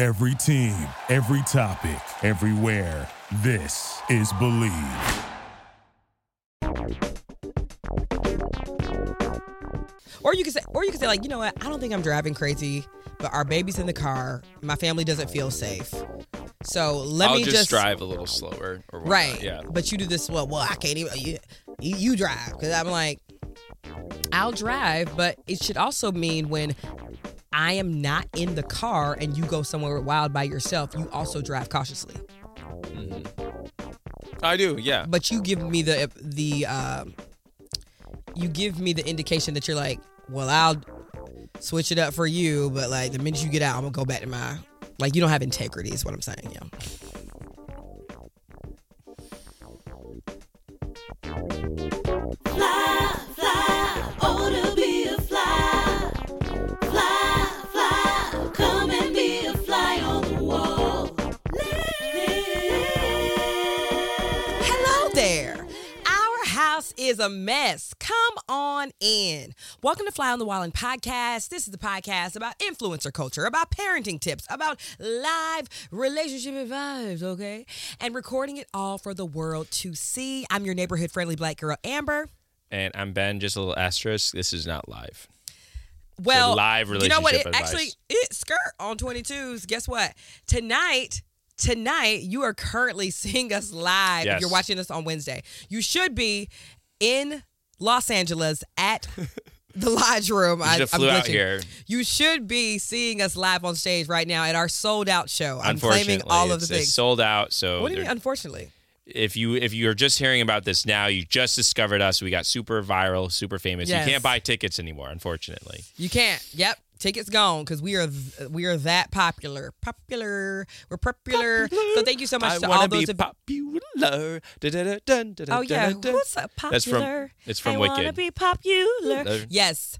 Every team, every topic, everywhere. This is Believe. Or you could say, or you could say, like, you know what? I don't think I'm driving crazy, but our baby's in the car. My family doesn't feel safe. So let I'll me just, just, drive a little slower or whatnot. right. Yeah. But you do this well. Well, I can't even. You, you, you drive because I'm like, I'll drive, but it should also mean when I am not in the car and you go somewhere wild by yourself, you also drive cautiously. I do. Yeah. But you give me the the um, you give me the indication that you're like, well, I'll switch it up for you, but like the minute you get out, I'm gonna go back to my like you don't have integrity is what I'm saying. Yeah. Fly, Is a mess. Come on in. Welcome to Fly on the Wall and podcast. This is the podcast about influencer culture, about parenting tips, about live relationship advice, okay? And recording it all for the world to see. I'm your neighborhood friendly black girl, Amber. And I'm Ben. Just a little asterisk. This is not live. Well, live you know what? It, advice. actually, it skirt on 22s. Guess what? Tonight, tonight you are currently seeing us live. If Yes. you're watching us on Wednesday, you should be in Los Angeles at the Lodge Room. I, have I'm flew out glitching. here. You should be seeing us live on stage right now at our sold out show. I'm claiming all of the it's, things. it's sold out. So what do you mean? Unfortunately, if you if you're just hearing about this now, you just discovered us. We got super viral, super famous. Yes. You can't buy tickets anymore, unfortunately. you can't. Yep. Tickets gone because we are th- we are that popular. Popular. We're popular. So thank you so much I to all be those of popular. Oh yeah, who's so popular? That's from it's from I Wicked. wanna be popular. Popular. Yes.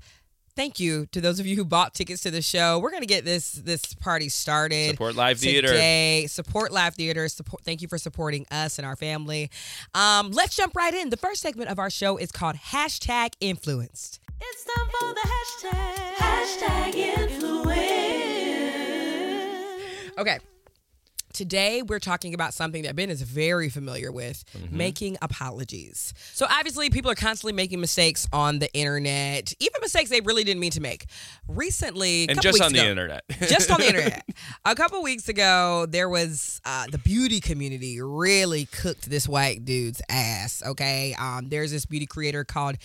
Thank you to those of you who bought tickets to the show. We're gonna get this this party started. Support live theater. today. Support live theater. Support. Thank you for supporting us and our family. Um, let's jump right in. The first segment of our show is called hashtag Influenced. It's time for the hashtag. Hashtag influence. Okay. Today, we're talking about something that Ben is very familiar with Mm-hmm. making apologies. So, obviously, people are constantly making mistakes on the internet, even mistakes they really didn't mean to make. Recently, a and couple just weeks on the internet. just on the internet. A couple weeks ago, there was uh, the beauty community really cooked this white dude's ass. Okay, um, there's this beauty creator called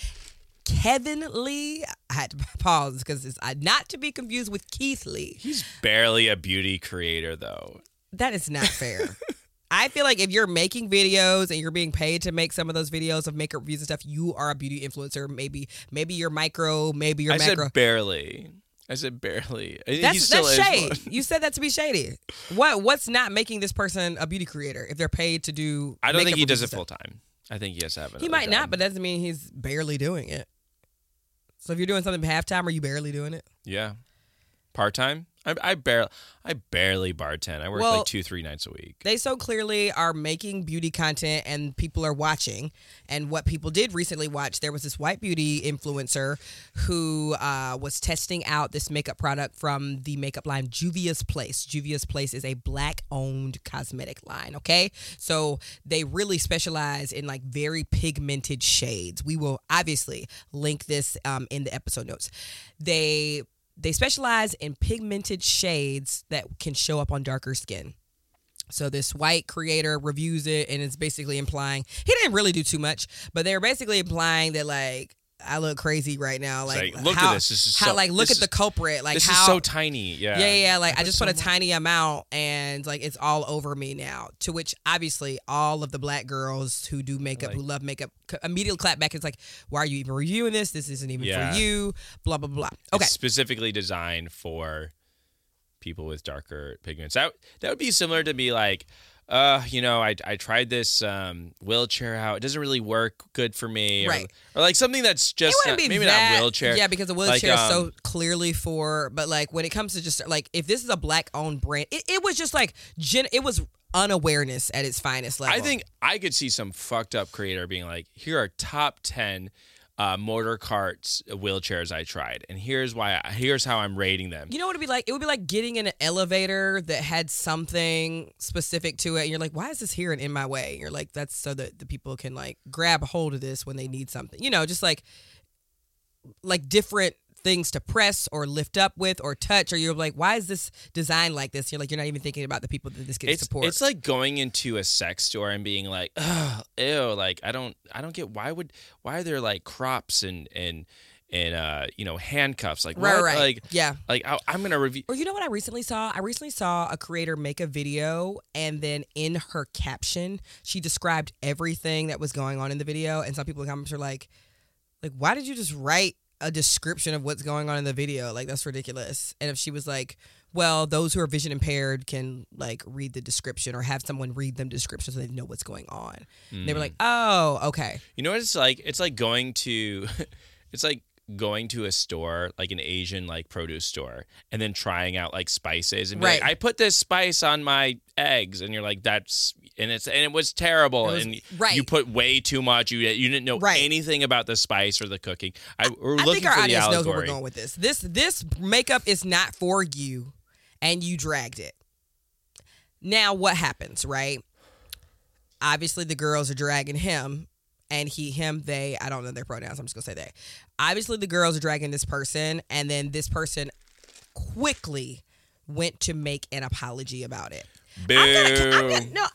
Kevin Lee. I had to pause because it's uh, not to be confused with Keith Lee. He's barely a beauty creator, though. That is not fair. I feel like if you're making videos and you're being paid to make some of those videos of makeup reviews and stuff, you are a beauty influencer. Maybe, maybe you're micro, maybe you're I macro. said barely. I said barely. I think he That's that's is shade. You said that to be shady. What what's not making this person a beauty creator if they're paid to do? I don't think he does it full time. I think he has to have it. He might not, but that doesn't mean he's barely doing it. So if you're doing something half time, are you barely doing it? yeah, part time. I, I barely, I barely bartend. I work Well, like two, three nights a week. They so clearly are making beauty content and people are watching. And what people did recently watch, there was this white beauty influencer who uh, was testing out this makeup product from the makeup line Juvia's Place. Juvia's Place is a black owned cosmetic line, okay? So they really specialize in like very pigmented shades. We will obviously link this um, in the episode notes. They they specialize in pigmented shades that can show up on darker skin. So this white creator reviews it and it's basically implying he didn't really do too much, but they're basically implying that like I look crazy right now. Like, like, look at how, this. This is how so- like look at the is- culprit. Like this how is so tiny. Yeah. yeah, yeah. Like I put just so put a much- tiny amount, and like it's all over me now. To which obviously all of the black girls who do makeup, who love makeup, immediately clap back. It's like, why are you even reviewing this? This isn't even Yeah. for you. Blah blah blah. Okay, It's specifically designed for people with darker pigments. That that would be similar to be like, uh, you know, I I tried this um, wheelchair out. It doesn't really work good for me. Or, Right. Or like something that's just wouldn't not- be maybe that, not wheelchair. Yeah, because the Like, wheelchair is so um, clearly for. But like when it comes to just like if this is a black owned brand, it, it was just like gen. It was unawareness at its finest level. I think I could see some fucked up creator being like, here are top ten. Uh, motor carts wheelchairs I tried, and here's why. I, here's how I'm rating them. You know what it'd be like? It would be like getting in an elevator that had something specific to it, and you're like, "Why is this here and in my way?" And you're like, "That's so that the people can like grab hold of this when they need something." You know, just like like different things to press or lift up with or touch, or you're like, "Why is this designed like this?" You're like, you're not even thinking about the people that this gets it's, support. it's like going into a sex store and being like, oh, ew, like I don't, I don't get why would, why are there like crops and and and uh, you know, handcuffs? Like, right, what? right, like, yeah. like I, I'm gonna review. Or you know what I recently saw? I recently saw a creator make a video and then in her caption, she described everything that was going on in the video. And some people in the comments are like, like, why did you just write a description of what's going on in the video? Like that's ridiculous. And if she was like, well, those who are vision impaired can like read the description or have someone read them description so they know what's going on. And they were like, mm. oh, okay. You know what it's like? It's like going to, it's like going to a store like an Asian like produce store and then trying out like spices and be like, I put this spice on my eggs and you're like that's and it's and it was terrible It was- and right. you put way too much you you didn't know Right. anything about the spice or the cooking. I we're I looking think our audience knows where we're going with this. This this makeup is not for you, and you dragged it. Now what happens, right? Obviously, the girls are dragging him, and he, him, they. I don't know their pronouns. I'm just gonna say they. Obviously, the girls are dragging this person, and then this person quickly went to make an apology about it. Boo. I'm gonna, I'm gonna, no.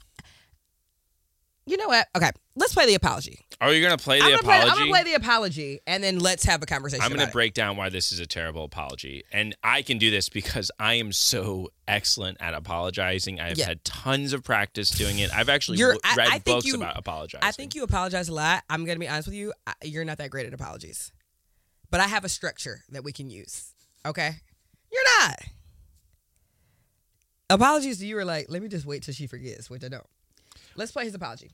You know what? Okay, let's play the apology. Oh, are you gonna play the I'm gonna play, apology? I'm gonna play the apology, and then let's have a conversation. I'm going to about it. break down why this is a terrible apology. And I can do this because I am so excellent at apologizing. I've Yeah. had tons of practice doing it. I've actually w- I- read I books you- about apologizing. I think you apologize a lot. I'm gonna be honest with you. I, you're not that great at apologies, but I have a structure that we can use. Okay, you're not. Apologies to you are like, let me just wait till she forgets, which I don't. Let's play his apology.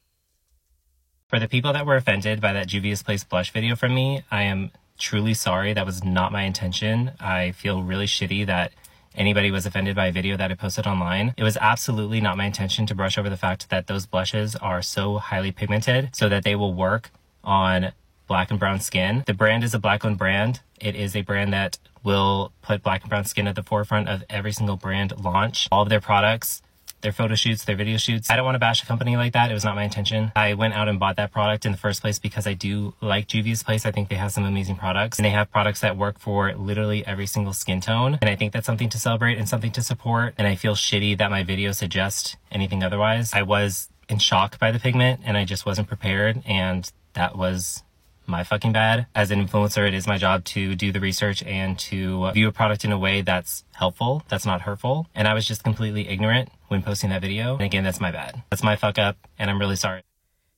For the people that were offended by that Juvia's Place blush video from me, I am truly sorry. That was not my intention. I feel really shitty that anybody was offended by a video that I posted online. It was absolutely not my intention to brush over the fact that those blushes are so highly pigmented so that they will work on black and brown skin. The brand is a black owned brand. It is a brand that will put black and brown skin at the forefront of every single brand launch. All of their products their photo shoots, their video shoots. I don't want to bash a company like that. It was not my intention. I went out and bought that product in the first place because I do like Juvia's Place. I think they have some amazing products and they have products that work for literally every single skin tone. And I think that's something to celebrate and something to support. And I feel shitty that my video suggests anything otherwise. I was in shock by the pigment and I just wasn't prepared. And that was my fucking bad. As an influencer, it is my job to do the research and to view a product in a way that's helpful, that's not hurtful. And I was just completely ignorant when posting that video. And again, that's my bad. That's my fuck up, and I'm really sorry.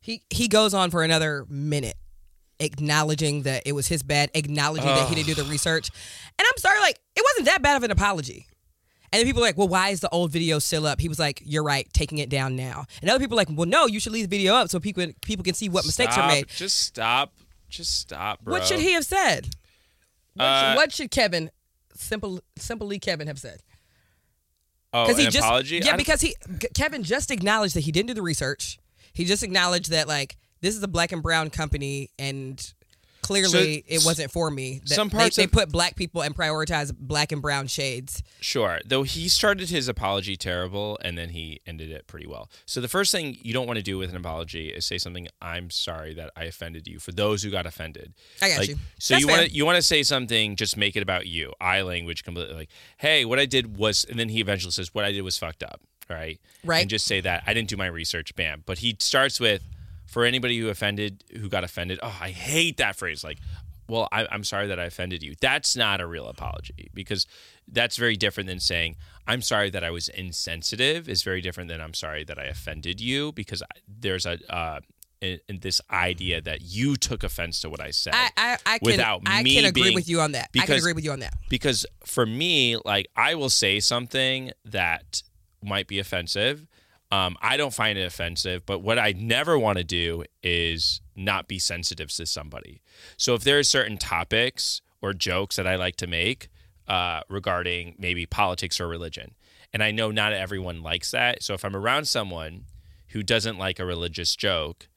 He he goes on for another minute, acknowledging that it was his bad, acknowledging that he didn't do the research. And I'm sorry, like it wasn't that bad of an apology. And then people are like, well, why is the old video still up? He was like, you're right, taking it down now. And other people are like, well, no, you should leave the video up so people people can see what mistakes are made. Just stop. Just stop, bro. What should he have said? What, Uh, should, what should Kevin, simple, simply Kevin, have said? Oh, he just apology? Yeah, because he Kevin just acknowledged that he didn't do the research. He just acknowledged that like this is a black and brown company and clearly it wasn't for me. That some they- parts they, of- put black people and prioritize black and brown shades. Sure. Though he started his apology terrible and then he ended it pretty well. So the first thing you don't want to do with an apology is say something, I'm sorry that I offended you for those who got offended. I got Like, you. So That's you want to you want to say something, just make it about you. I language completely like, hey, what I did was and then he eventually says, What I did was fucked up. Right? Right. And just say that. I didn't do my research, bam. But he starts with for anybody who offended who got offended, oh, I hate that phrase. Like, well, I, I'm sorry that I offended you. That's not a real apology because that's very different than saying I'm sorry that I was insensitive. Is very different than I'm sorry that I offended you because there's a uh, in, in this idea that you took offense to what I said. I I, I can without I can agree being- with you on that. Because, I can agree with you on that. because for me, like I will say something that might be offensive. Um, I don't find it offensive, but what I never want to do is not be sensitive to somebody. So if there are certain topics or jokes that I like to make uh, regarding maybe politics or religion, and I know not everyone likes that. So if I'm around someone who doesn't like a religious joke,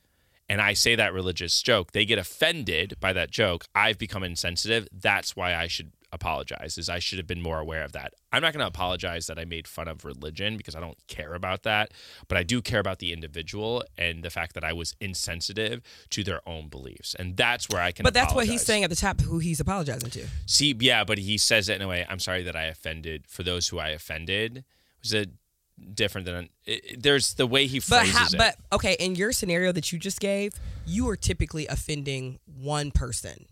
and I say that religious joke, they get offended by that joke. I've become insensitive. That's why I should apologize. Is I should have been more aware of that. I'm not going to apologize that I made fun of religion because I don't care about that, but I do care about the individual and the fact that I was insensitive to their own beliefs, and that's where I can. But that's what he's saying at the top. Who he's apologizing to. See, yeah, but he says it in a way. I'm sorry that I offended. For those who I offended, was it different than? It, there's the way he But phrases it. but okay, in your scenario that you just gave, you are typically offending one person,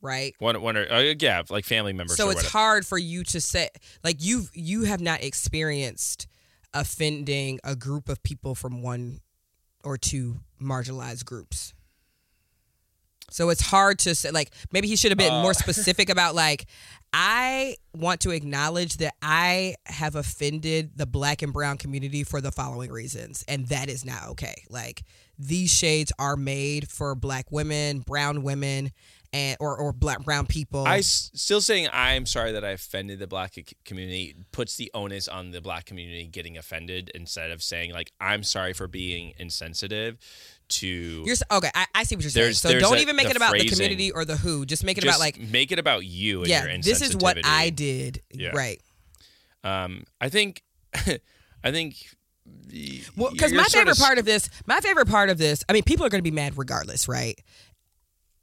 right? one, one or uh, yeah, like family members. So it's hard for you to say like you've you have not experienced offending a group of people from one or two marginalized groups. So it's hard to say like maybe he should have been Uh. more specific about like I want to acknowledge that I have offended the black and brown community for the following reasons and that is not okay. Like these shades are made for black women, brown women and or or black brown people. I s- still saying I'm sorry that I offended the black c- community puts the onus on the black community getting offended instead of saying like I'm sorry for being insensitive to You're s- okay. I, I see what you're saying. There's- So there's don't a- even make the it about the phrasing. community or the who. Just make it just about like, make it about you and yeah, your this is what. I did. Yeah. Right. Um, I think, I think. Well, because my favorite part of this, my favorite part of this, I mean, people are going to be mad regardless, right?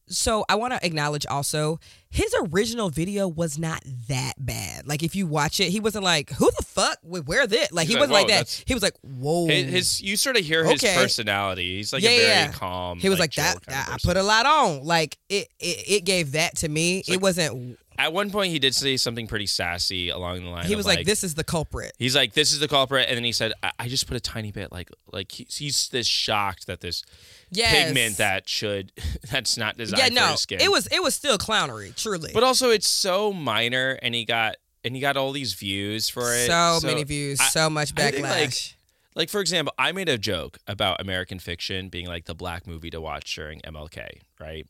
So I want to acknowledge also his original video was not that bad. Like if you watch it, he wasn't like, "Who the fuck would wear this?" Like He's he wasn't like "Whoa, that. He was like, "Whoa." His, his you sort of hear his Okay. personality. He's like yeah, a very yeah. calm. He was like, chill that. I put a lot on. Like it, it, it gave that to me. it like- wasn't. At one point, he did say something pretty sassy along the line. He was like, "This is the culprit." He's like, this is the culprit, and then he said, I, I just put a tiny bit, like, like he's, he's this shocked that this Yes. pigment that should that's not designed yeah, for no, his skin. it was it was still clownery, truly. but also it's so minor, and he got and he got all these views for it. so, many views, I- so much think, like, backlash. Like for example, I made a joke about American Fiction being like the black movie to watch during MLK, right?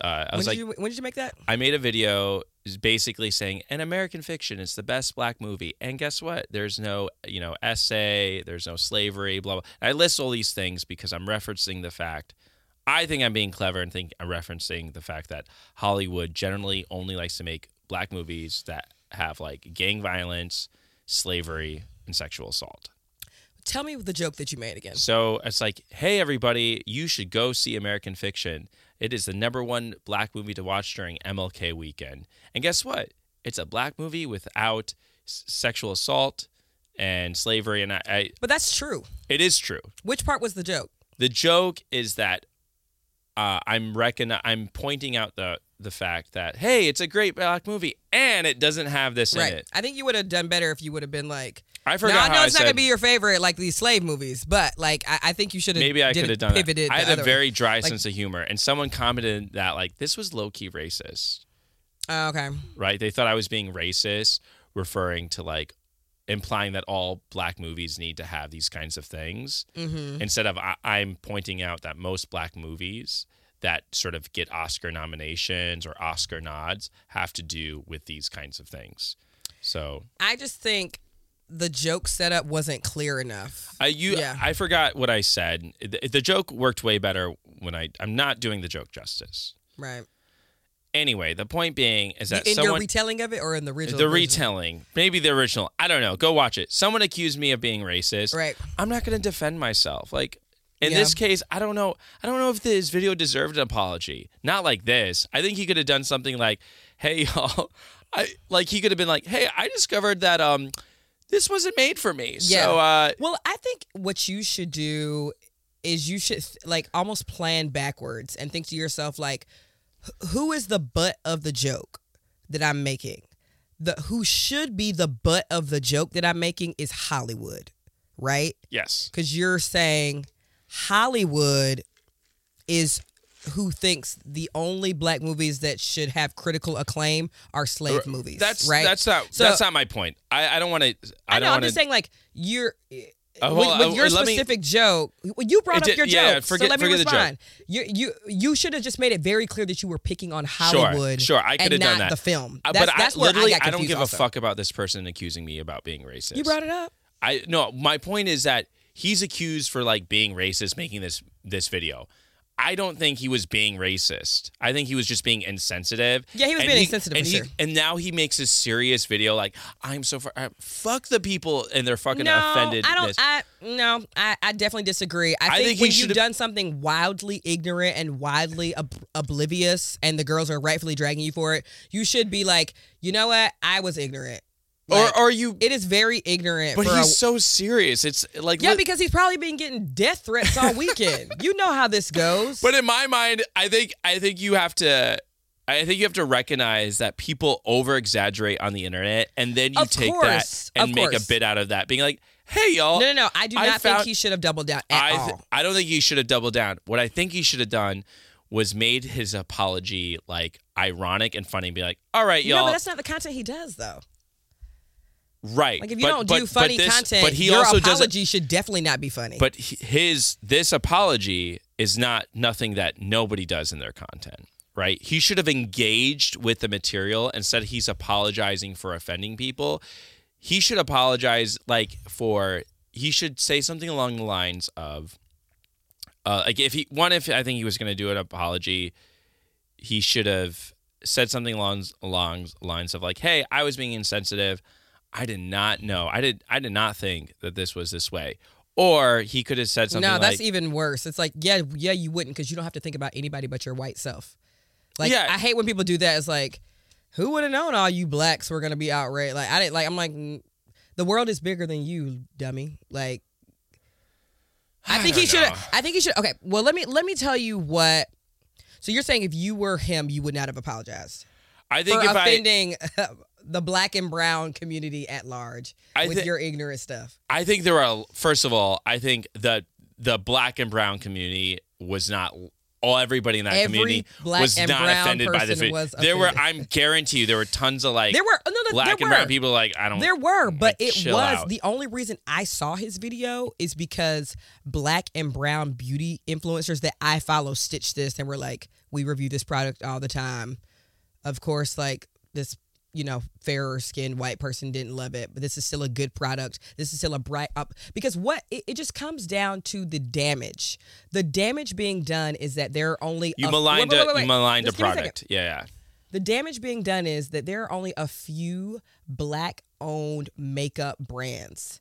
Uh, I when was did like, you when did you make that? I made a video basically saying an American fiction is the best black movie. And guess what? There's no, you know, essay, there's no slavery, blah blah. I list all these things because I'm referencing the fact I think I'm being clever and think I'm referencing the fact that Hollywood generally only likes to make black movies that have like gang violence, slavery, and sexual assault. Tell me the joke that you made again. So it's like, hey, everybody, you should go see American Fiction. It is the number one black movie to watch during MLK weekend. And guess what? It's a black movie without s- sexual assault and slavery. And I, I, But that's true. it is true. Which part was the joke? The joke is that uh, I'm reckon I'm pointing out the the fact that hey, it's a great black movie and it doesn't have this right. in it. I think you would have done better if you would have been like, I "No, forgot I know I it's not said- gonna be your favorite like these slave movies, but like I, I think you should have Maybe I could have done pivoted. it. I had a very dry Like- sense of humor, and someone commented that like this was low key racist. Oh, okay. right? They thought I was being racist, referring to like implying that all black movies need to have these kinds of things. Mm-hmm. Instead of I, I'm pointing out that most black movies that sort of get Oscar nominations or Oscar nods have to do with these kinds of things. So I just think the joke setup wasn't clear enough. I you Yeah. I forgot what I said. The, the joke worked way better when I I'm not doing the joke justice. Right. Anyway, the point being is that in your retelling of it or in the original? the version? retelling, maybe the original. I don't know. Go watch it. Someone accused me of being racist. Right. I'm not going to defend myself. Like in Yeah. this case, I don't know. I don't know if this video deserved an apology. Not like this. I think he could have done something like, "Hey y'all," I like he could have been like, "Hey, I discovered that um this wasn't made for me." Yeah. So uh Well, I think what you should do is you should like almost plan backwards and think to yourself like, "Wh- who is the butt of the joke that I'm making? The who should be the butt of the joke that I'm making is Hollywood, right? yes. Because you're saying Hollywood is who thinks the only black movies that should have critical acclaim are slave movies. That's right. That's not So- that's not my point. I, I don't want to. I, I know. don't I'm just saying, like you're Uh, with, with your uh, let me- specific joke. well, You brought up your did- yeah, joke, forget- so let me forget the joke. respond. You you you should have just made it very clear that you were picking on Hollywood. sure, sure. I could have done that. The film, Uh, that's, but that's I literally I, I don't give also. a fuck about this person accusing me about being racist. You brought it up. I no, my point is that he's accused for like being racist making this this video. I don't think he was being racist. I think he was just being insensitive. Yeah, he was And being insensitive, And, for he, sure. and now he makes a serious video like, I'm so far. uh, fuck the people and they're fucking no, offended. I don't. I no, I, I definitely disagree. I, I think, think he when you've done something wildly ignorant and wildly ob- oblivious, and the girls are rightfully dragging you for it, you should be like, you know what? I was ignorant. Like, or are you? it is very ignorant. But he's a, so serious. It's like yeah, li- because he's probably been getting death threats all weekend. you know how this goes. But in my mind, I think I think you have to I think you have to recognize that people over exaggerate on the internet and then you Of take course, that and make a bit out of that, being like, hey y'all. no, no, no. I do I not found- think he should have doubled down I, th- all. I don't think he should have doubled down. What I think he should have done was made his apology like ironic and funny and be like, all right, y'all. No, but that's not the content he does, though. Right. Like if you But- don't but- do funny this- content, but he your also apology should definitely not be funny. But his this apology is not nothing that nobody does in their content, right? He should have engaged with the material instead. He's apologizing for offending people. He should apologize like for he should say something along the lines of, uh, like if he one if I think he was going to do an apology, he should have said something along along lines of like, "Hey, I was being insensitive. I did not know. I did. I did not think that this was this way." Or he could have said something no, like, that's even worse. It's like, yeah, yeah, you wouldn't because you don't have to think about anybody but your white self. Like, Yeah. I hate when people do that. It's like, who would have known all you blacks were gonna be outraged? Like, I didn't like. I'm like, mm, the world is bigger than you, dummy. Like, I, I think he should. I think he should. Okay, well, let me let me tell you what. So you're saying if you were him, you would not have apologized I think for if I, offending the black and brown community at large I with thi- your ignorant stuff. I think there are. First of all, I think that the black and brown community was not. All everybody in that Every community was not offended by the video. There were. I'm guarantee you, there were tons of like There were no, no, black there and were. brown people. Like I don't. There were, but like, it was out. the only reason I saw his video is because black and brown beauty influencers that I follow stitched this and were like, we review this product all the time. Of course, like this, you know, fairer skinned white person didn't love it, but this is still a good product. This is still a bright up because what it, it just comes down to the damage. The damage being done is that there are only You a- maligned wait, wait, a wait, wait. you maligned Just second. product. yeah, yeah. The damage being done is that there are only a few black owned makeup brands.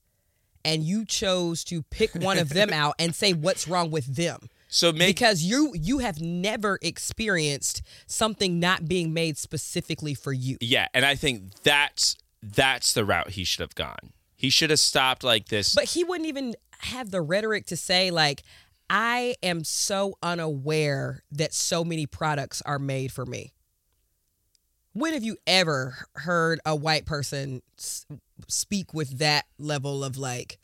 And you chose to pick one of them out and say what's wrong with them. So make because you you have never experienced something not being made specifically for you. yeah, and I think that's that's the route he should have gone. He should have stopped like this. But he wouldn't even have the rhetoric to say like I am so unaware that so many products are made for me. When have you ever heard a white person speak with that level of like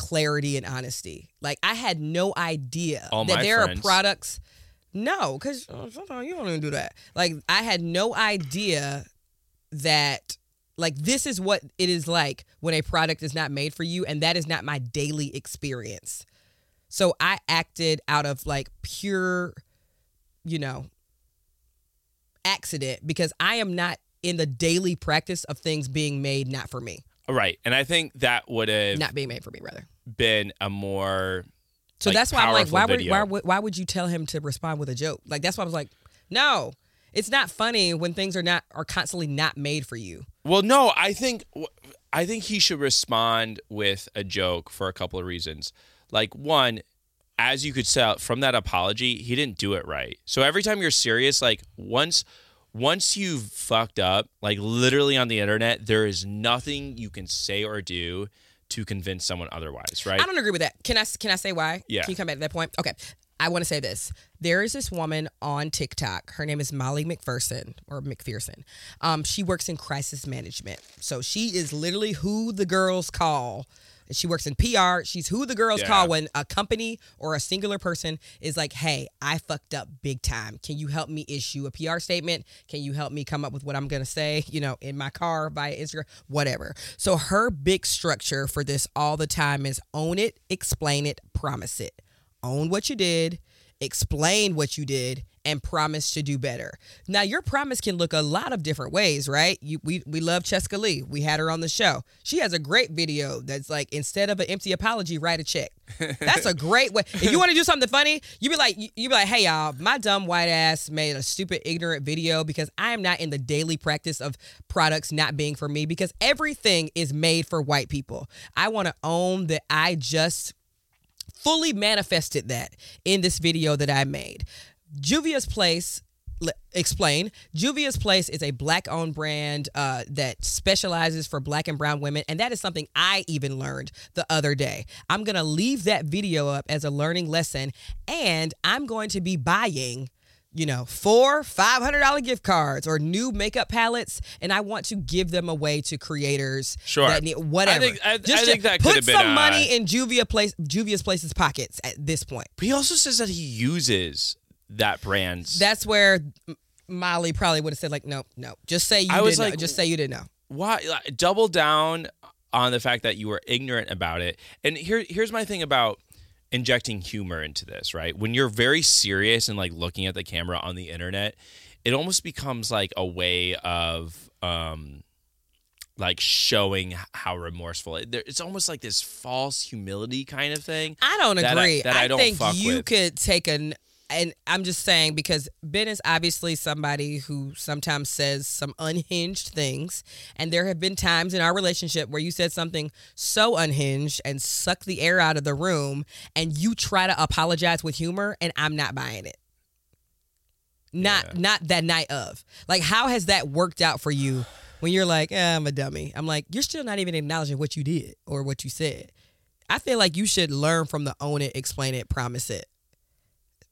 clarity and honesty? Like I had no idea All that my there friends. are products. No, because oh, sometimes you don't even do that. Like I had no idea that like this is what it is like when a product is not made for you and that is not my daily experience so i acted out of like pure you know accident because i am not in the daily practice of things being made not for me right, and I think that would have not being made for me rather been a more so like, that's why i'm like why would, why would why would you tell him to respond with a joke like that's why i was like no It's not funny when things are not are constantly not made for you. Well, no, I think I think he should respond with a joke for a couple of reasons. Like one, as you could tell from that apology, he didn't do it right. So every time you're serious, like once once you've fucked up, like literally on the internet, there is nothing you can say or do to convince someone otherwise, right? I don't agree with that. Can I can I say why? Yeah. Can you come back to that point? Okay. I want to say this. There is this woman on TikTok. Her name is Molly McPherson or McPherson. Um, she works in crisis management. So she is literally who the girls call. She works in PR. She's who the girls Yeah. call when a company or a singular person is like, "Hey, I fucked up big time. Can you help me issue a PR statement? Can you help me come up with what I'm gonna say? You know, in my car via Instagram, whatever." So her big structure for this all the time is own it, explain it, promise it. Own what you did, explain what you did, and promise to do better. Now, your promise can look a lot of different ways, right? You, we we love Cheska Lee. We had her on the show. She has a great video that's like instead of an empty apology, write a check. That's a great way. If you want to do something funny, you be like you be like, hey y'all, my dumb white ass made a stupid ignorant video because I am not in the daily practice of products not being for me because everything is made for white people. I want to own that I just fully manifested that in this video that I made. Juvia's Place, explain. Juvia's Place is a black owned brand uh, that specializes for black and brown women. And that is something I even learned the other day. I'm going to leave that video up as a learning lesson. And I'm going to be buying you know, four five hundred dollar gift cards or new makeup palettes, and I want to give them away to creators. Sure. that need, whatever. I think- I- I Just think that could put have been, some uh, money in Juvia Place, Juvia's Place's pockets at this point. But he also says that he uses that brand's. That's where Molly probably would have said like, no, no, just say you I didn't was know. Just say you didn't know. why like, double down on the fact that you were ignorant about it. And here here's my thing about injecting humor into this, right? When you're very serious and like looking at the camera on the internet, it almost becomes like a way of um like showing how remorseful it, it's almost like this false humility kind of thing. I don't that I- agree. that I don't think you with. could take an and I'm just saying because Ben is obviously somebody who sometimes says some unhinged things. And there have been times in our relationship where you said something so unhinged and sucked the air out of the room and you try to apologize with humor and I'm not buying it. Not not that night of. Like how has that worked out for you when you're like, eh, I'm a dummy. I'm like, you're still not even acknowledging what you did or what you said. I feel like you should learn from the own it, explain it, promise it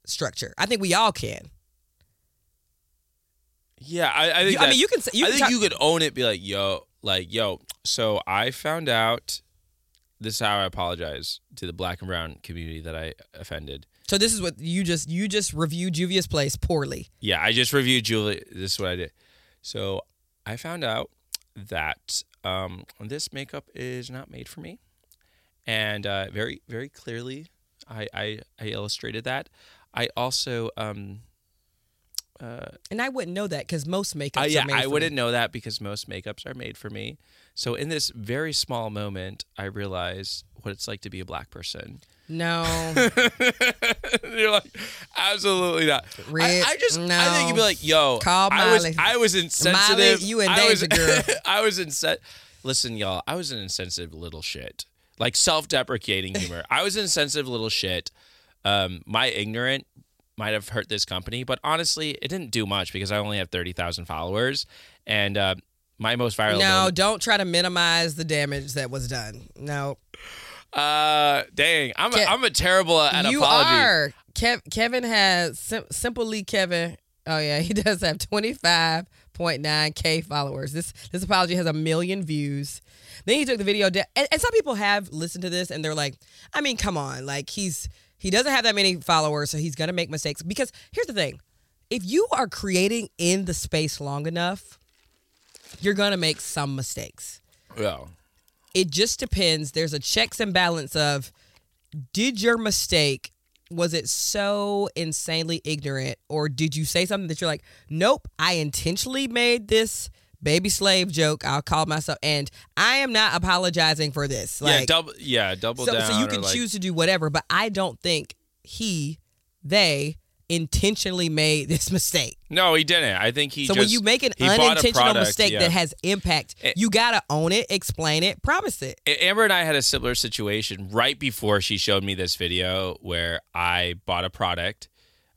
structure. I think we all can. Yeah, I, I think. You- I mean, you can say- you I can think talk- you could own it. Be like, yo, like, yo. So I found out. This is how I apologize to the black and brown community that I offended. So this is what you just you just reviewed Juvia's place poorly. Yeah, I just reviewed Julie. This is what I did. So I found out that um, this makeup is not made for me, and uh, very, very clearly, I, I, I illustrated that. I also, um, uh, And I wouldn't know that because most makeups I, yeah, I wouldn't me. know that because most makeups are made for me. So in this very small moment, I realized what it's like to be a black person. No. You're like, absolutely not. I, I just, I think you'd be like, yo, Call I was, Miley. I was insensitive. Miley, you in I was, girl. I was insensitive. Listen, y'all, I was an insensitive little shit. Like self-deprecating humor. I was an insensitive little shit. Um, my ignorant might have hurt this company, but honestly, it didn't do much because I only have thirty thousand followers, and uh, my most viral. no, moment- don't try to minimize the damage that was done. No. Uh, dang, I'm Ke- a, I'm a terrible at you apology. are. Kev- Kevin has sim- simply Kevin. Oh yeah, he does have 25.9k followers. This this apology has a million views. Then he took the video down, and, and some people have listened to this and they're like, I mean, come on, like he's he doesn't have that many followers, so he's gonna make mistakes. Because here's the thing, if you are creating in the space long enough, you're gonna make some mistakes Yeah. it just depends. There's a checks and balance of did your mistake was it so insanely ignorant or did you say something that you're like, "Nope, I intentionally made this baby slave joke. I'll call myself and I am not apologizing for this." yeah, double. Yeah, double so, down. so you can like- choose to do whatever, but I don't think he, they intentionally made this mistake. No, he didn't. I think he. so just, when you make an he bought a unintentional product, mistake yeah. that has impact, Eh. you gotta own it, explain it, promise it. Amber and I had a similar situation right before she showed me this video where I bought a product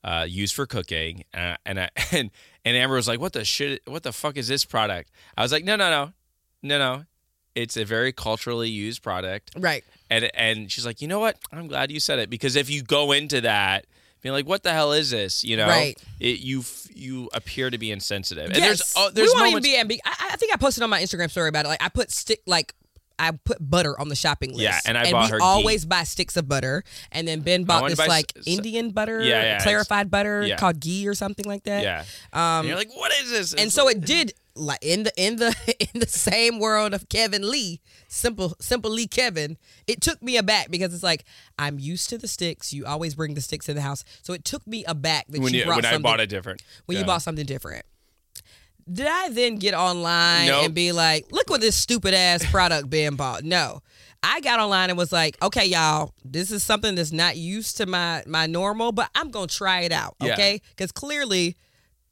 uh, used for cooking, uh, and I, and and Amber was like, "What the shit? What the fuck is this product?" I was like, "No, no, no, no, no. It's a very culturally used product." Right. And and she's like, "You know what? I'm glad you said it because if you go into that." Being like, what the hell is this? You know, Right. It, you you appear to be insensitive. And yes. there's oh, there's we won't moments, even be ambi- I, I think I posted on my Instagram story about it. Like I put stick like I put butter on the shopping list. Yeah, and I bought we her ghee. always buy sticks of butter. And then Ben bought this like s- Indian butter, Yeah, yeah, clarified butter yeah. called ghee or something like that. yeah. Um, and you're like, what is this? and It's so like- it did like in the in the in the same world of Kevin Lee, simple simple Lee Kevin. It took me aback because it's like I'm used to the sticks. You always bring the sticks in the house, so it took me aback that when you you, brought when I bought a different when you bought something different. Did I then get online Nope. and be like, look what this stupid ass product Ben bought? No. I got online and was like, okay, y'all, this is something that's not used to my my normal, but I'm gonna try it out. Yeah. Okay? Because clearly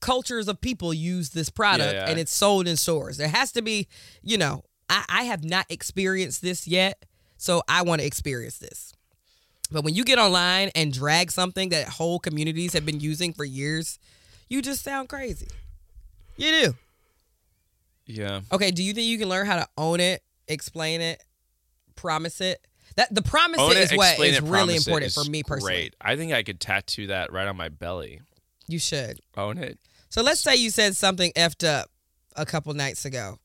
cultures of people use this product Yeah, yeah. and it's sold in stores. There has to be, you know, I, I have not experienced this yet, so I want to experience this. But when you get online and drag something that whole communities have been using for years, you just sound crazy. You do. yeah. Okay, do you think you can learn how to own it, explain it, promise it? That the promise Own it is it, what explain is it, really important is for me personally. Great. I think I could tattoo that right on my belly. You should. Own it. So let's say you said something effed up a couple nights ago.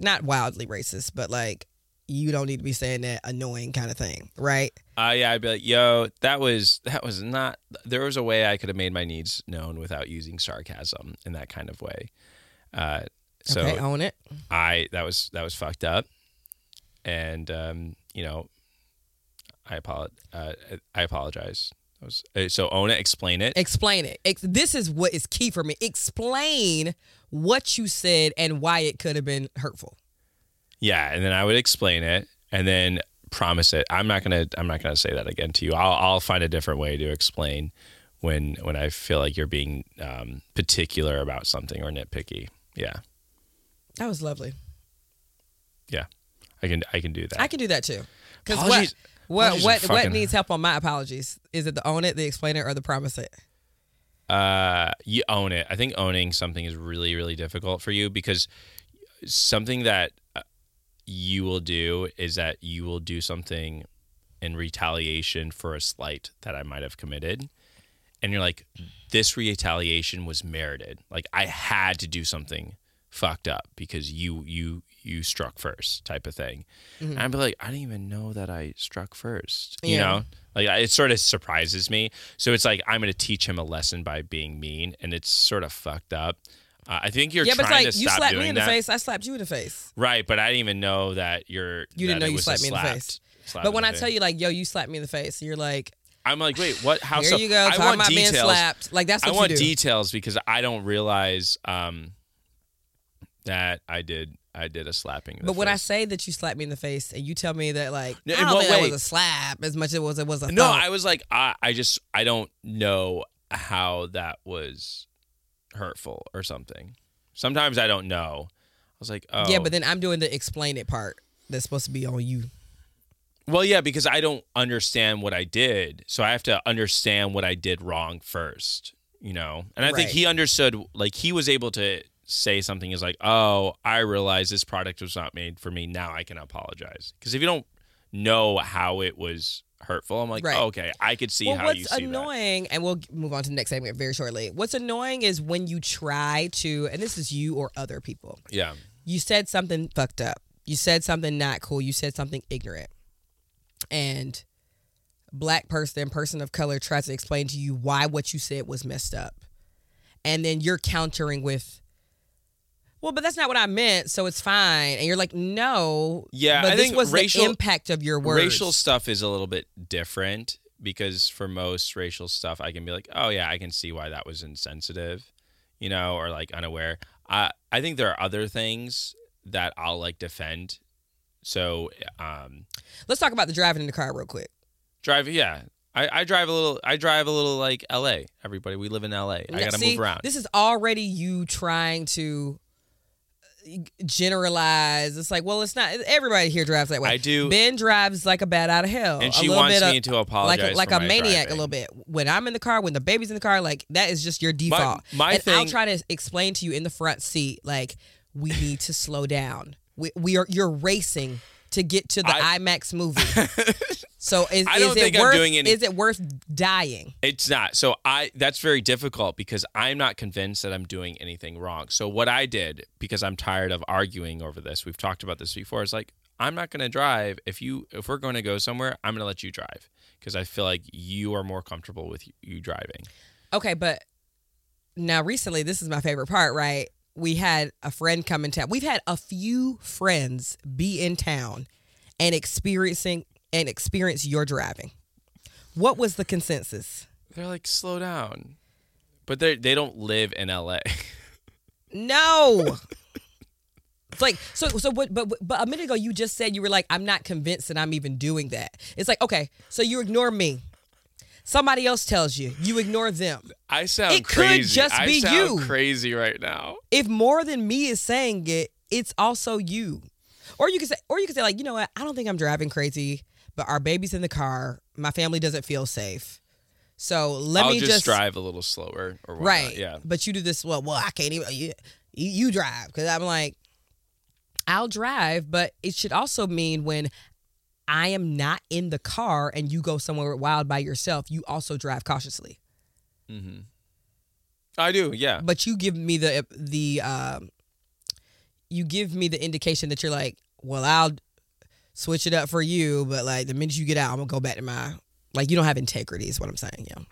Not wildly racist, but like you don't need to be saying that annoying kind of thing, right? Uh, yeah, I'd be like, yo, that was that was not. There was a way I could have made my needs known without using sarcasm in that kind of way. Uh, so okay, own it. I that was that was fucked up, and um, you know, I apologize. Uh, I apologize. Was, uh, so own it, explain it. Explain it. Ex- this is what is key for me. Explain what you said and why it could have been hurtful. Yeah, and then I would explain it, and then promise it. I'm not gonna. I'm not gonna say that again to you. I'll. I'll find a different way to explain when when I feel like you're being um, particular about something or nitpicky. Yeah, That was lovely. yeah, I can. I can do that. I can do that too. Because what what what what needs help on my apologies? Is it the own it, the explain it, or the promise it? uh, you own it. I think owning something is really, really difficult for you because something that you will do is that you will do something in retaliation for a slight that I might have committed. And you're like, this retaliation was merited. Like I had to do something fucked up because you you you struck first type of thing. Mm-hmm. And I'd be like, I didn't even know that I struck first. You Yeah. know? Like it sort of surprises me. So it's like I'm going to teach him a lesson by being mean, and it's sort of fucked up. Uh, I think you're yeah, but it's like to you slapped me in the face, I slapped you in the face. Right, but I didn't even know that you're. You didn't know you slapped me in the face. But when I face. tell you like, yo, you slapped me in the face, you're like, I'm like, wait, what? How here so? you go, I want about being details. slapped. Like that's I what want do. details because I don't realize um, that I did. I did a slapping. But when I say that you slapped me in the face and you tell me that like No, I don't what think that was a slap as much as it was it was a no, thump. I was like, I, I just, I don't know how that was hurtful or something. Sometimes I don't know. I was like, oh, Yeah, but oh. then I'm doing the explain it part that's supposed to be on you. Well, yeah, because I don't understand what I did. So I have to understand what I did wrong first, you know? And I think he understood, like, he was able to say something is like, oh, I realize this product was not made for me. Now I can apologize. Because if you don't know how it was hurtful, I'm like, Right. okay, I could see well, how you see that. annoying, and we'll move on to the next segment very shortly. What's annoying is when you try to, and this is you or other people, Yeah. you said something fucked up. You said something not cool. You said something ignorant. And black person, person of color tries to explain to you why what you said was messed up. And then you're countering with, well, but that's not what I meant, so it's fine. And you're like, no. Yeah, but I this think was racial- the impact of your words. Racial stuff is a little bit different because for most racial stuff, I can be like, oh yeah, I can see why that was insensitive, you know, or like unaware. I I think there are other things that I'll like defend. So, um, Let's talk about the driving in the car real quick. drive, yeah, I, I drive a little. I drive a little like L.A. Everybody, we live in L.A. I gotta see, move around. This is already you trying to generalize. It's like, well, it's not. Everybody here drives that way. I do- Ben drives like a bat out of hell, And a she little wants bit me of- to apologize like a, like a my maniac driving. a little bit. When I'm in the car, when the baby's in the car, like that is just your default. my and I'll try to explain to you in the front seat, like we need to slow down. We, we are you're racing to get to the I- IMAX movie. so is, I don't is think it I'm worth? doing any- Is it worth dying? It's not. So I that's very difficult because I'm not convinced that I'm doing anything wrong. So what I did because I'm tired of arguing over this. We've talked about this before. It's like I'm not going to drive if you if we're going to go somewhere, I'm going to let you drive because I feel like you are more comfortable with you driving. Okay, but now recently, this is my favorite part, right? We had a friend come in town. We've had a few friends be in town and experiencing and experience your driving. What was the consensus? They're like slow down. But they they don't live in LA. No. It's like so so what but but a minute ago you just said you were like I'm not convinced that I'm even doing that. It's like okay, so you ignore me. Somebody else tells you. You ignore them. I sound It could crazy. just I be sound you. crazy right now. if more than me is saying it, it's also you. Or you could say, or you could say, like, you know what? I don't think I'm driving crazy, but our baby's in the car. My family doesn't feel safe. So let I'll me just, just, drive a little slower or whatnot. right. Yeah. But you do this. Well, well, I can't even. You, you you drive because I'm like, I'll drive, but it should also mean when I am not in the car and you go somewhere wild by yourself, you also drive cautiously. I do. Yeah. but you give me the the um you give me the indication that you're like well i'll switch it up for you but like the minute you get out i'm gonna go back to my like you don't have integrity is what i'm saying yeah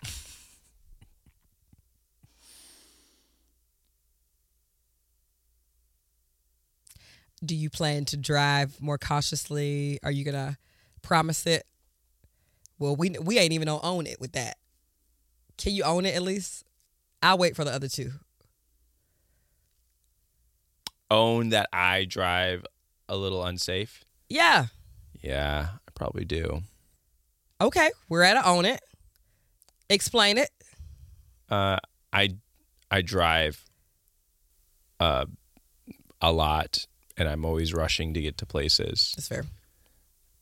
do you plan to drive more cautiously are you gonna promise it well we we ain't even gonna own it with that can you own it at least i'll wait for the other two Own that I drive a little unsafe. Yeah. Yeah, I probably do. Okay. We're at a own it. Explain it. Uh, I I drive uh, a lot, and I'm always rushing to get to places. That's fair.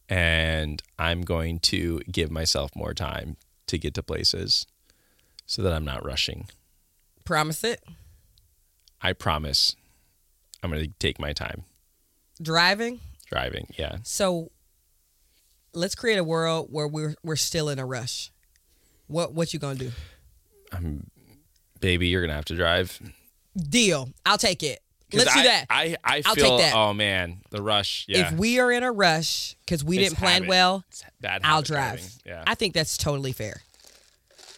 And I'm going to give myself more time to get to places, so that I'm not rushing. Promise it. I promise. I'm going to take my time Driving. driving. Yeah. So let's create a world where we're we're still in a rush. What what you gonna do? I'm Baby, you're going to have to drive. Deal. I'll take it. Let's do that. I, I I'll feel, take that. oh man, the rush. Yeah. If we are in a rush because we It's didn't plan habit. well, I'll drive. driving. Yeah. I think that's totally fair.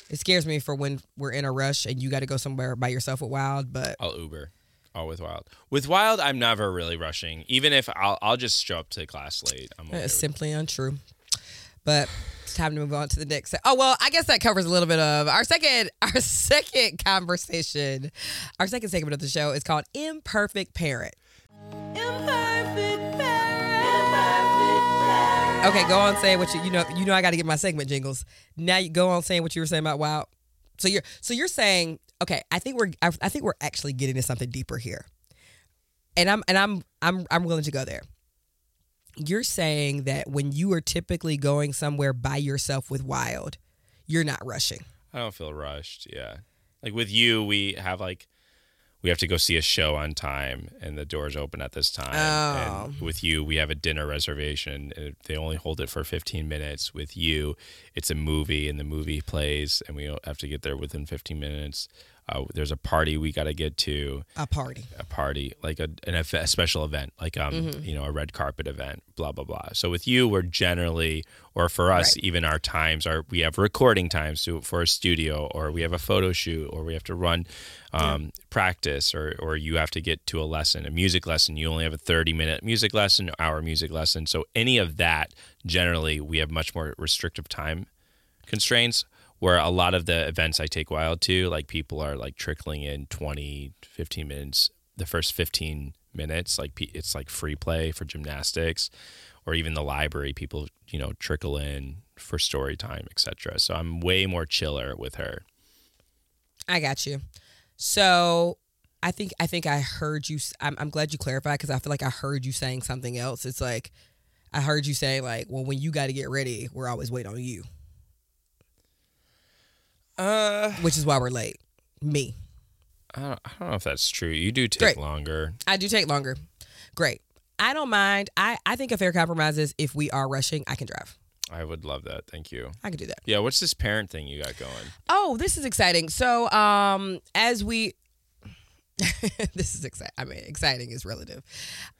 It scares me for when we're in a rush and you got to go somewhere by yourself with Wild, but I'll Uber. Oh, with Wild. With Wild, I'm never really rushing. Even if I'll, I'll just show up to class late. I'm okay It's simply untrue. But it's time to move on to the next. Se- oh well, I guess that covers a little bit of our second our second conversation. Our second segment of the show is called "Imperfect Parent." Imperfect parent. Okay, go on saying what you you know. You know I got to get my segment jingles. Now you go on saying what you were saying about wow. So you're so you're saying okay. I think we're I, I think we're actually getting to something deeper here, and I'm and I'm I'm I'm willing to go there. You're saying that when you are typically going somewhere by yourself with Wild, you're not rushing. I don't feel rushed. Yeah. Like with you, we have like, we have to go see a show on time and the doors open at this time. Oh. And with you, we have a dinner reservation. And they only hold it for 15 minutes. With you, it's a movie and the movie plays and we have to get there within 15 minutes. Uh, there's a party we got to get to. A party. a party, like a, an, a special event, like um, Mm-hmm. you know, a red carpet event, blah blah blah. So with you, we're generally, or for us, Right. even our times are we have recording times to, for a studio, or we have a photo shoot, or we have to run um, practice, or or you have to get to a lesson, a music lesson. You only have a thirty minute music lesson, hour music lesson. So any of that, generally, we have much more restrictive time constraints where a lot of the events I take wild to, like people are like trickling in 20, 15 minutes, the first 15 minutes, like it's like free play for gymnastics or even the library, people, you know, trickle in for story time, etc. So I'm way more chiller with her. I got you. So I think I think I heard you. I'm, I'm glad you clarified because I feel like I heard you saying something else. It's like I heard you say like, well, when you got to get ready, we're always waiting on you, Uh, which is why we're late. Me, I don't, I don't know if that's true. You do take Great. longer. I do take longer. Great. I don't mind. I I think a fair compromise is if we are rushing, I can drive. I would love that. Thank you. I can do that. Yeah, what's this parent thing you got going? Oh, this is exciting. So, um, as we. this is exciting. I mean, exciting is relative.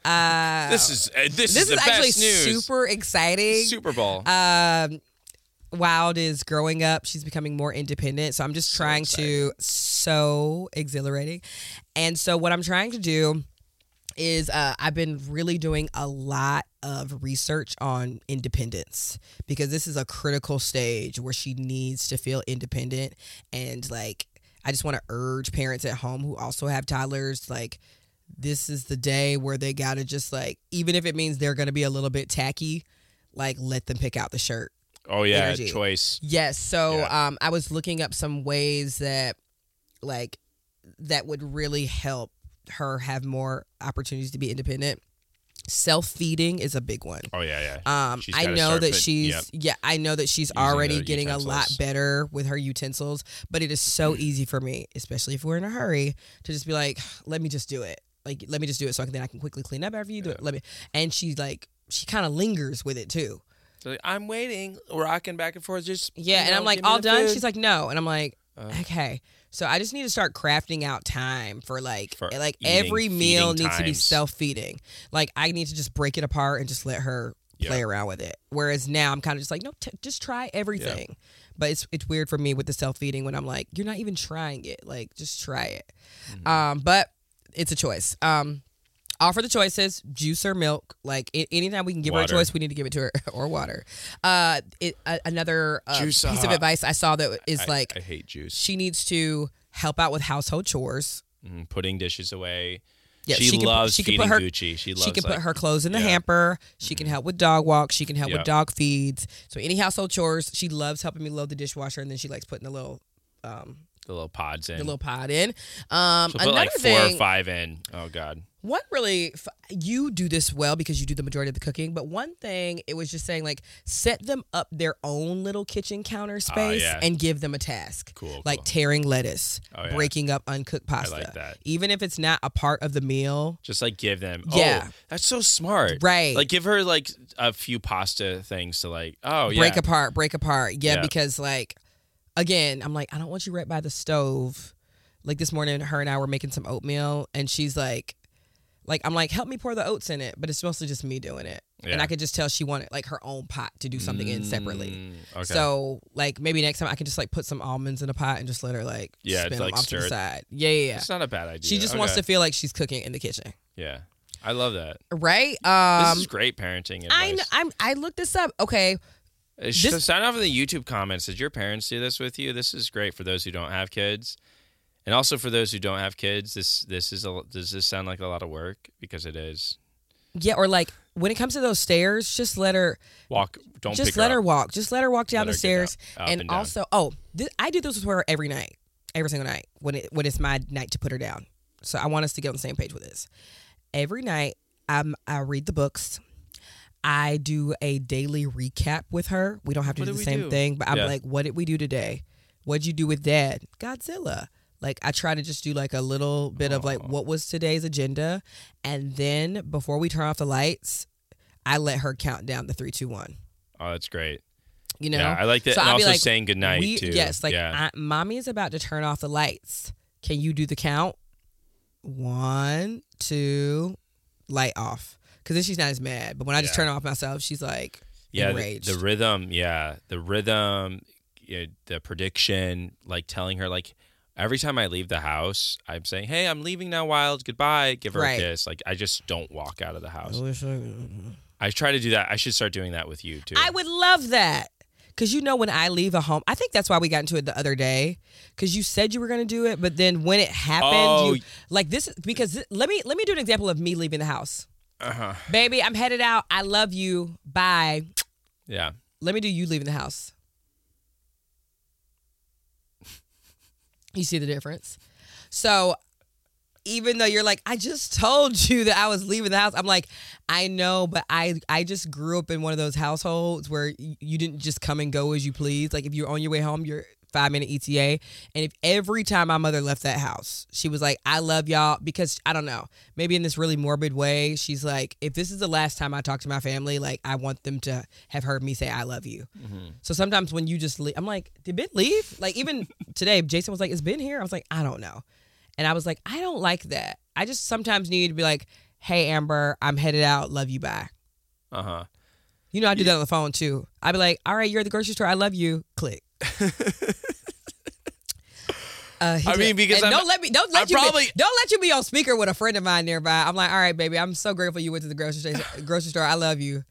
Uh, This is uh, this, this is, is, the actually best news. super exciting. Super Bowl. um Wild is growing up. She's becoming more independent. So I'm just trying to so exhilarating. And so what I'm trying to do is uh, I've been really doing a lot of research on independence because this is a critical stage where she needs to feel independent and like I just want to urge parents at home who also have toddlers like this is the day where they got to just like even if it means they're going to be a little bit tacky like let them pick out the shirt oh yeah, energy. choice. Yes. So Yeah. um, I was looking up some ways that, like, that would really help her have more opportunities to be independent. Self feeding is a big one. Oh yeah, yeah. Um, I know that she's yep. yeah, I know that she's Using already getting a lot better with her utensils, but it is so easy for me, especially if we're in a hurry, to just be like, let me just do it. Like, let me just do it so I can then I can quickly clean up after you do it. Let me, and she's like, she kind of lingers with it too. So, like, I'm waiting, rocking back and forth. Just Yeah, and know, I'm like, all done. food. She's like, no, and I'm like, Uh. okay. So I just need to start crafting out time for like, For like eating, every meal needs to be self feeding. Like I need to just break it apart and just let her play around with it. Whereas now I'm kind of just like, no, t- just try everything. But it's it's weird for me with the self feeding when I'm like, you're not even trying it. Like just try it. Mm-hmm. Um, but it's a choice. Um. Offer the choices: juice or milk. Like a- anytime we can give her a choice, we need to give it to her, or water. Uh, it, a another uh, Juice, piece of advice I saw that is I, like I hate juice. she needs to help out with household chores. Mm, putting dishes away. Yeah, she, she can loves she can feeding put her- Gucci. She loves she can like, put her clothes in the yeah. Mm-hmm. hamper. She can help with dog walks. She can help Yep. with dog feeds. So any household chores, she loves helping me load the dishwasher, and then she likes putting the little um the little pods in. the little pod in. Um, She'll another put like four thing, or five in. Oh god. What really, f- you do this well because you do the majority of the cooking. But one thing, it was just saying like set them up their own little kitchen counter space Ah, yeah. and give them a task. Cool, Like cool. tearing lettuce, Oh, yeah. breaking up uncooked pasta. I like that. Even if it's not a part of the meal. Just like give them. Yeah. Oh, that's so smart. Right. Like give her like a few pasta things to like. Oh yeah. break apart, break apart. Yeah, Yeah. because like again, I'm like, I don't want you right by the stove. Like this morning, her and I were making some oatmeal, and she's like, like I'm like, help me pour the oats in it, but it's mostly just me doing it, and I could just tell she wanted like her own pot to do something in separately. Mm, okay. So like maybe next time I can just like put some almonds in a pot and just let her like Yeah, spin them like, off to the side. Yeah, yeah, yeah. it's not a bad idea. She just wants to feel like she's cooking in the kitchen, Yeah. I love that. right? Um, this is great parenting advice. I kn- I'm I looked this up. Okay, This- sign off in the YouTube comments. Did your parents do this with you? This is great for those who don't have kids, and also for those who don't have kids. This this is a, does this sound like a lot of work? Because it is. yeah, or like when it comes to those stairs, just let her Walk. Don't just let her, her walk. Just let her walk down Let the stairs. up- up and, and down. also, oh, th- I do this with her every night, every single night when it when it's my night to put her down. So I want us to get on the same page with this. Every night, I'm I read the books. I do a daily recap with her. We don't have to What do the same do? thing, but I'm Yeah. like, what did we do today? What'd you do with dad? Godzilla. Like I try to just do like a little bit of like what was today's agenda, and then before we turn off the lights, I let her count down the three, two, one. Oh, that's great. You know, Yeah, I like that. So and I'll be also like, saying goodnight we- too. Yes, like yeah. I, mommy is about to turn off the lights. Can you do the count? One, two, light off. Because then she's not as mad. But when I just Yeah. turn off myself, she's like yeah, the, enraged. the rhythm. Yeah, the rhythm, yeah, the prediction, like telling her like. Every time I leave the house, I'm saying, "Hey, I'm leaving now, Wild. Goodbye." Give her Right. a kiss. Like I just don't walk out of the I house. wish I, I try to do that. I should start doing that with you too. I would love that. Because you know, when I leave a home, I think that's why we got into it the other day. Because you said you were going to do it, but then when it happened, Oh. you, like this, because th- let me let me do an example of me leaving the house. Uh-huh. Baby, I'm headed out. I love you. Bye. Yeah. let me do you leaving the house. You see the difference? So even though you're like, I just told you that I was leaving the house, I'm like, I know, but I I just grew up in one of those households where you didn't just come and go as you please. Like if you're on your way home, you're five minute ETA. And if every time my mother left that house, she was like, I love y'all because I don't know, maybe in this really morbid way, she's like, if this is the last time I talk to my family, like I want them to have heard me say I love you. So sometimes when you just leave, I'm like, did Ben leave? Like even today, Jason was like, is Ben here? I was like, I don't know. And I was like, I don't like that. I just sometimes need to be like, hey, Amber, I'm headed out. Love you. Bye. Uh huh. You know, I do that on the phone too. I'd be like, all right, you're at the grocery store. I love you. Click. Uh, I mean, because I'm- don't let me don't let I'm you probably- be, don't let you be on speaker with a friend of mine nearby. I'm like, all right, baby, I'm so grateful you went to the grocery station, grocery store. I love you.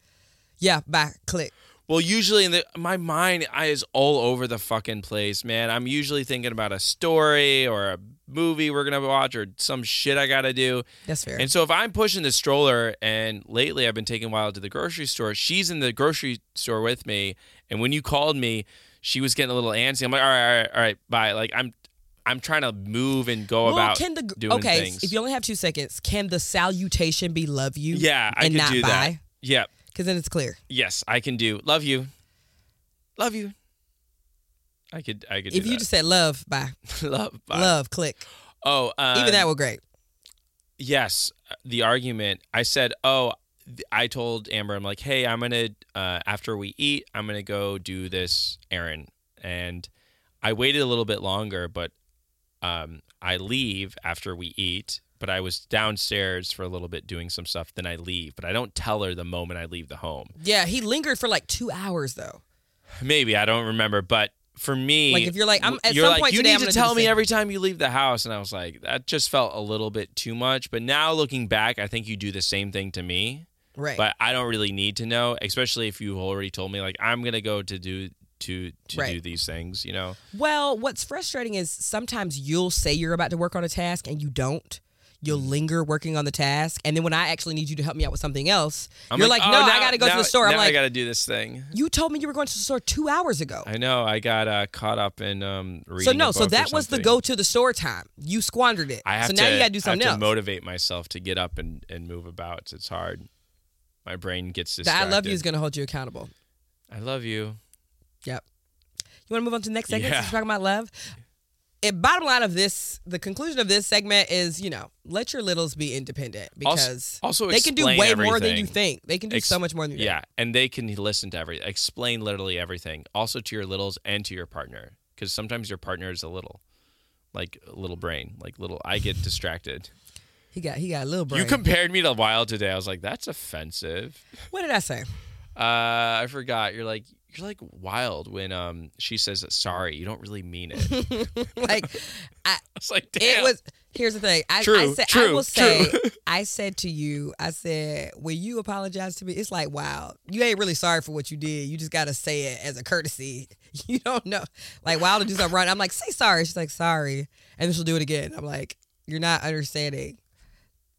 Yeah, bye. Click. Well, usually in the my mind I is all over the fucking place, man. I'm usually thinking about a story or a movie we're gonna watch or some shit I gotta do. That's fair. And so if I'm pushing the stroller, and lately I've been taking Wild to the grocery store, she's in the grocery store with me. And when you called me, she was getting a little antsy. I'm like, all right, all right, all right, bye. Like I'm, I'm trying to move and go well, about can the doing okay? things. If you only have two seconds, can the salutation be "love you"? yeah, I and could not do that. bye? Yeah, Because then it's clear. yes, I can do. Love you, love you. I could, I could. If you that. just said "love," bye. love, bye. Love, click. Oh, um, Even that was great. yes the argument i said oh i told amber i'm like hey i'm gonna uh, after we eat i'm gonna go do this errand. And i waited a little bit longer but um, i leave after we eat but i was downstairs for a little bit doing some stuff then i leave but i don't tell her the moment i leave the home. Yeah, he lingered for like two hours though. maybe i don't remember but for me Like, if you're like, I'm- at you're some like point you today, need I'm to tell me every time you leave the house and i was like that just felt a little bit too much but now looking back i think you do the same thing to me Right. but I don't really need to know, especially if you've already told me like I'm gonna go to do to to do these things. You know, Well, what's frustrating is sometimes you'll say you're about to work on a task and you don't. You'll Mm. linger working on the task, and then when I actually need you to help me out with something else, I'm you're like, "Oh, "No, I got to go to the store." I'm now I gotta do this thing. "You told me you were going to the store two hours ago." I know. I got uh, caught up in um. Reading So no, so that was the go to the store time. You squandered it. I have so to. now you got to do I have something to else. motivate myself to get up and, and move about. It's hard. My brain gets the. I love you is going to hold you accountable. I love you. Yep. You want to move on to the next segment? Yeah. Since we're talking about love. It, bottom line of this, the conclusion of this segment is, you know, let your littles be independent because also they can do way more than you think. They can do Ex- so much more than you think. Yeah, and they can listen to everything. Explain literally everything. Also to your littles and to your partner, because sometimes your partner is a little, like a little brain, like little. I get distracted. He got he got a little brain. You compared me to Wild today. I was like, that's offensive. what did I say? Uh, I forgot. You're like you're like Wild when um she says sorry. You don't really mean it. Like I, was like, damn. it was. Here's the thing. I, I True, said I true, will say. true. I said to you. I said when you apologize to me, it's like wow. You ain't really sorry for what you did. You just gotta say it as a courtesy. You don't know. Like Wild to do something wrong. I'm like say sorry. She's like sorry, and then she'll do it again. I'm like you're not understanding.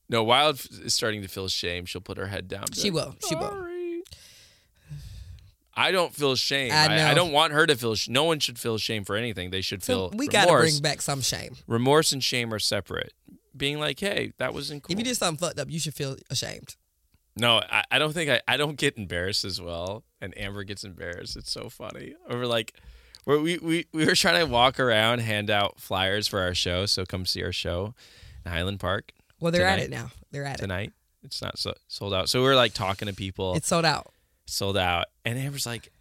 No, Wild is starting to feel shame. She'll put her head down. She will. She will. I don't feel shame. I I, I, don't want her to feel. Sh- no one should feel shame for anything. They should So feel we gotta bring back some shame. remorse and shame are separate. Being like, hey, that wasn't cool. If you did something fucked up, you should feel ashamed. No, I, I don't think I, I don't get embarrassed as well. And Amber gets embarrassed. It's so funny. Over like where we, we, we were trying to walk around, hand out flyers for our show. So come see our show in Highland Park Well, they're at it now. They're at it. tonight. It's not so, sold out. So we are like talking to people. It's sold out. sold out. And Amber's like,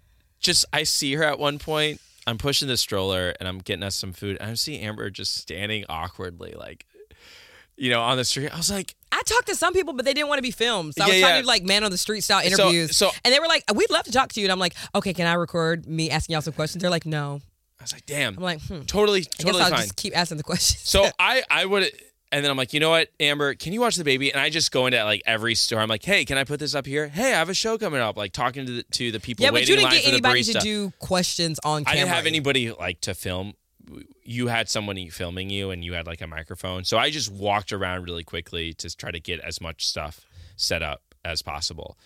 just I see her at one point. I'm pushing the stroller and I'm getting us some food. And I see Amber just standing awkwardly, like, you know, on the street. I was like, I talked to some people, but they didn't want to be filmed. So I was Yeah, trying yeah. to do like man on the street style interviews. so- and they were like, "We'd love to talk to you." And I'm like, "Okay, can I record me asking y'all some questions?" They're like, "No." I was like, damn, I'm like, "Hmm." totally, I guess totally I'll fine. just keep asking the questions. So I, I would, and then I'm like, you know what, Amber, can you watch the baby? And I just go into like every store. I'm like, hey, can I put this up here? Hey, I have a show coming up. Like talking to the to the people yeah, but waiting you didn't get anybody to do questions on camera. I didn't have anybody like to film. You had someone filming you, and you had like a microphone. So I just walked around really quickly to try to get as much stuff set up as possible.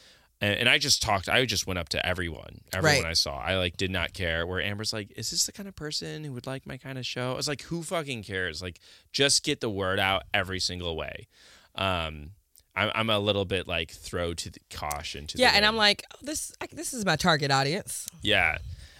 And, and I just talked. I just went up to everyone, everyone Right. I saw. I like did not care. Where Amber's like, "Is this the kind of person who would like my kind of show?" I was like, "Who fucking cares? Like, just get the word out every single way." Um, I'm I'm a little bit like throw to the caution to the Yeah, and I'm wind. like, oh, this I, this is my target audience. yeah,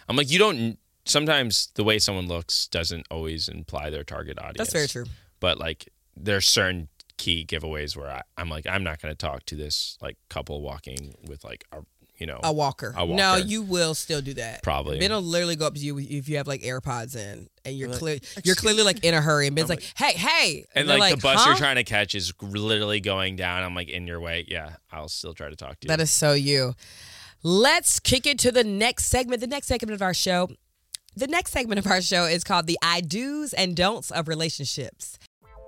I'm like, you don't. Sometimes the way someone looks doesn't always imply their target audience. That's very true. But like, there's certain key giveaways where I, I'm like, I'm not going to talk to this like couple walking with like a you know A walker. A No, you will still do that. Probably. Ben will literally go up to you if you have like AirPods in and you're clear you're clearly like in a hurry and Ben's like, Hey, hey And they're like, the bus huh? you're trying to catch is literally going down. I'm like in your way. Yeah, I'll still try to talk to you. That is so you. Let's kick it to the next segment. The next segment of our show. The next segment of our show is called the I do's and don'ts of relationships.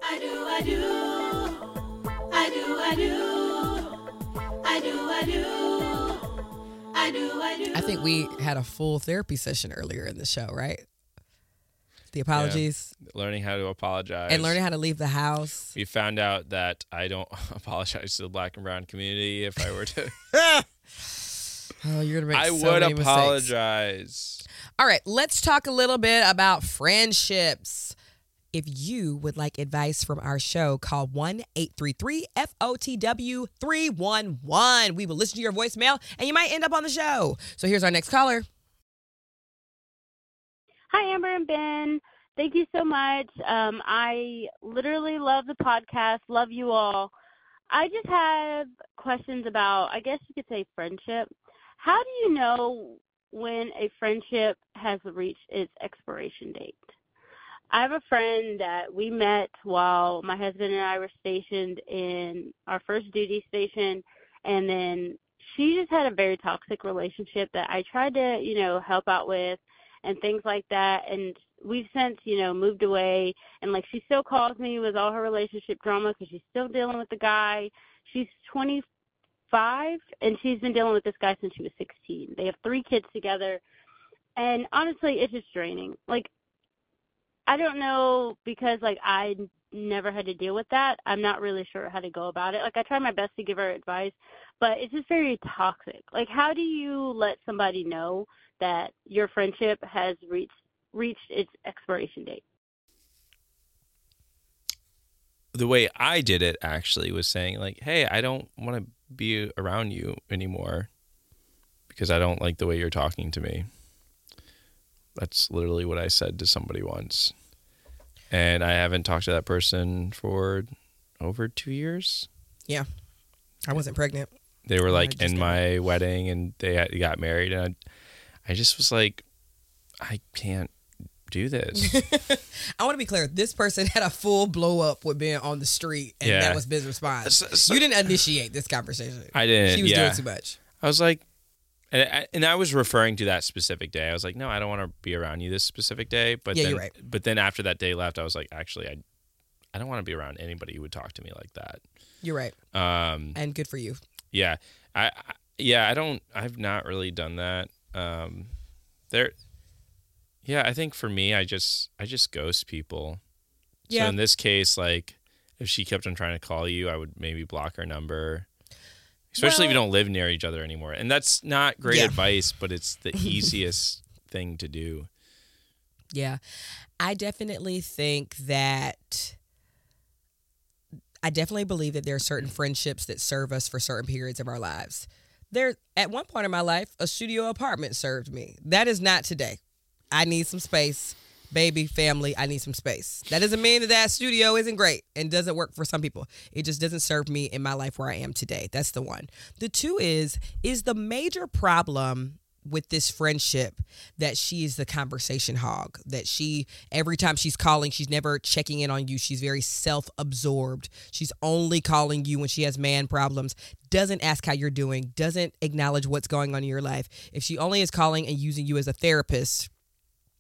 I do, I do. I do, I do. I do, I do. I do, I do. I think we had a full therapy session earlier in the show, right? The apologies learning how to apologize and learning how to leave the house. We found out that I don't apologize to the black and brown community if I were to. Oh, you're gonna make I so would many mistakes. apologize. All right, let's talk a little bit about friendships. If you would like advice from our show, call 1 833 FOTW 311. We will listen to your voicemail and you might end up on the show. So here's our next caller. Hi, Amber and Ben. Thank you so much. Um, I literally love the podcast. Love you all. I just have questions about, I guess you could say, friendship. How do you know when a friendship has reached its expiration date? I have a friend that we met while my husband and I were stationed in our first duty station, and then she just had a very toxic relationship that I tried to, you know, help out with and things like that. And we've since, you know, moved away. And like she still calls me with all her relationship drama because she's still dealing with the guy. She's 25 and she's been dealing with this guy since she was 16. They have three kids together. And honestly, it's just draining. Like, I don't know because like I never had to deal with that. I'm not really sure how to go about it. Like I try my best to give her advice, but it's just very toxic. Like how do you let somebody know that your friendship has reached reached its expiration date? The way I did it actually was saying like, "Hey, I don't want to be around you anymore because I don't like the way you're talking to me." That's literally what I said to somebody once. And I haven't talked to that person for over 2 years. Yeah. I wasn't pregnant. They were like in my wedding and they had, got married and I, I just was like I can't do this. I want to be clear. This person had a full blow up with being on the street, and Yeah. that was Ben's response. So- so- you didn't initiate this conversation. I didn't. She was yeah. doing too much. I was like, and I, and I was referring to that specific day. I was like, no, I don't want to be around you this specific day. But Yeah, then, you're right. But then after that day left, I was like, actually, I, I don't want to be around anybody who would talk to me like that. You're right, Um, and good for you. yeah, I, I, yeah, I don't, I've not really done that. Um, there, yeah, I think for me, I just, I just ghost people. Yeah. So in this case, like, if she kept on trying to call you, I would maybe block her number. Especially if you don't live near each other anymore. And that's not great Yeah. advice, but it's the easiest thing to do. Yeah. I definitely think that I definitely believe that there are certain friendships that serve us for certain periods of our lives. There at one point in my life, a studio apartment served me. That is not today. I need some space. Baby, family, I need some space. That doesn't mean that that studio isn't great and doesn't work for some people. It just doesn't serve me in my life where I am today. That's the one. The two is is the major problem with this friendship that she is the conversation hog that she every time she's calling she's never checking in on you she's very self-absorbed she's only calling you when she has man problems doesn't ask how you're doing doesn't acknowledge what's going on in your life if she only is calling and using you as a therapist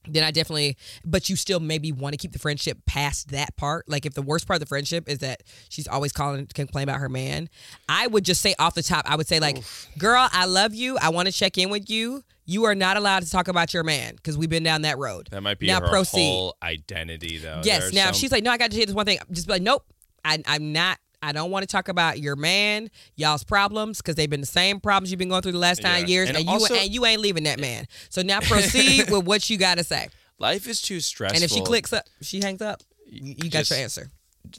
then I definitely, but you still maybe want to keep the friendship past that part. Like if the worst part of the friendship is that she's always calling to complain about her man, I would just say off the top, I would say like, girl, I love you. I want to check in with you. You are not allowed to talk about your man because we've been down that road. That might be now her proceed. whole identity, though. yes. There Now if she's like, no, I got to hear this one thing. Just be like, nope, I, I'm not. I don't want to talk about your man, y'all's problems, because they've been the same problems you've been going through the last nine Yeah. years, And and, you and you ain't leaving that man. So now proceed with what you got to say. Life is too stressful. And if she clicks up, she hangs up. You, you got your answer.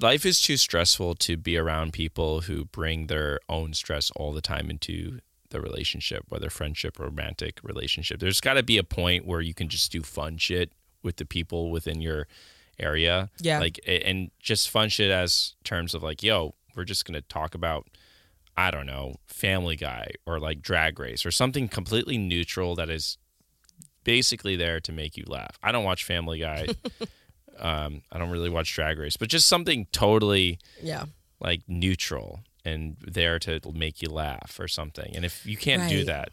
life is too stressful to be around people who bring their own stress all the time into the relationship, whether friendship romantic relationship. There's got to be a point where you can just do fun shit with the people within your area. Yeah. Like and just fun shit as terms of like, yo, we're just going to talk about I don't know, Family Guy or like Drag Race or something completely neutral that is basically there to make you laugh. I don't watch Family Guy. um, I don't really watch Drag Race, but just something totally Yeah. like neutral and there to make you laugh or something. And if you can't do that,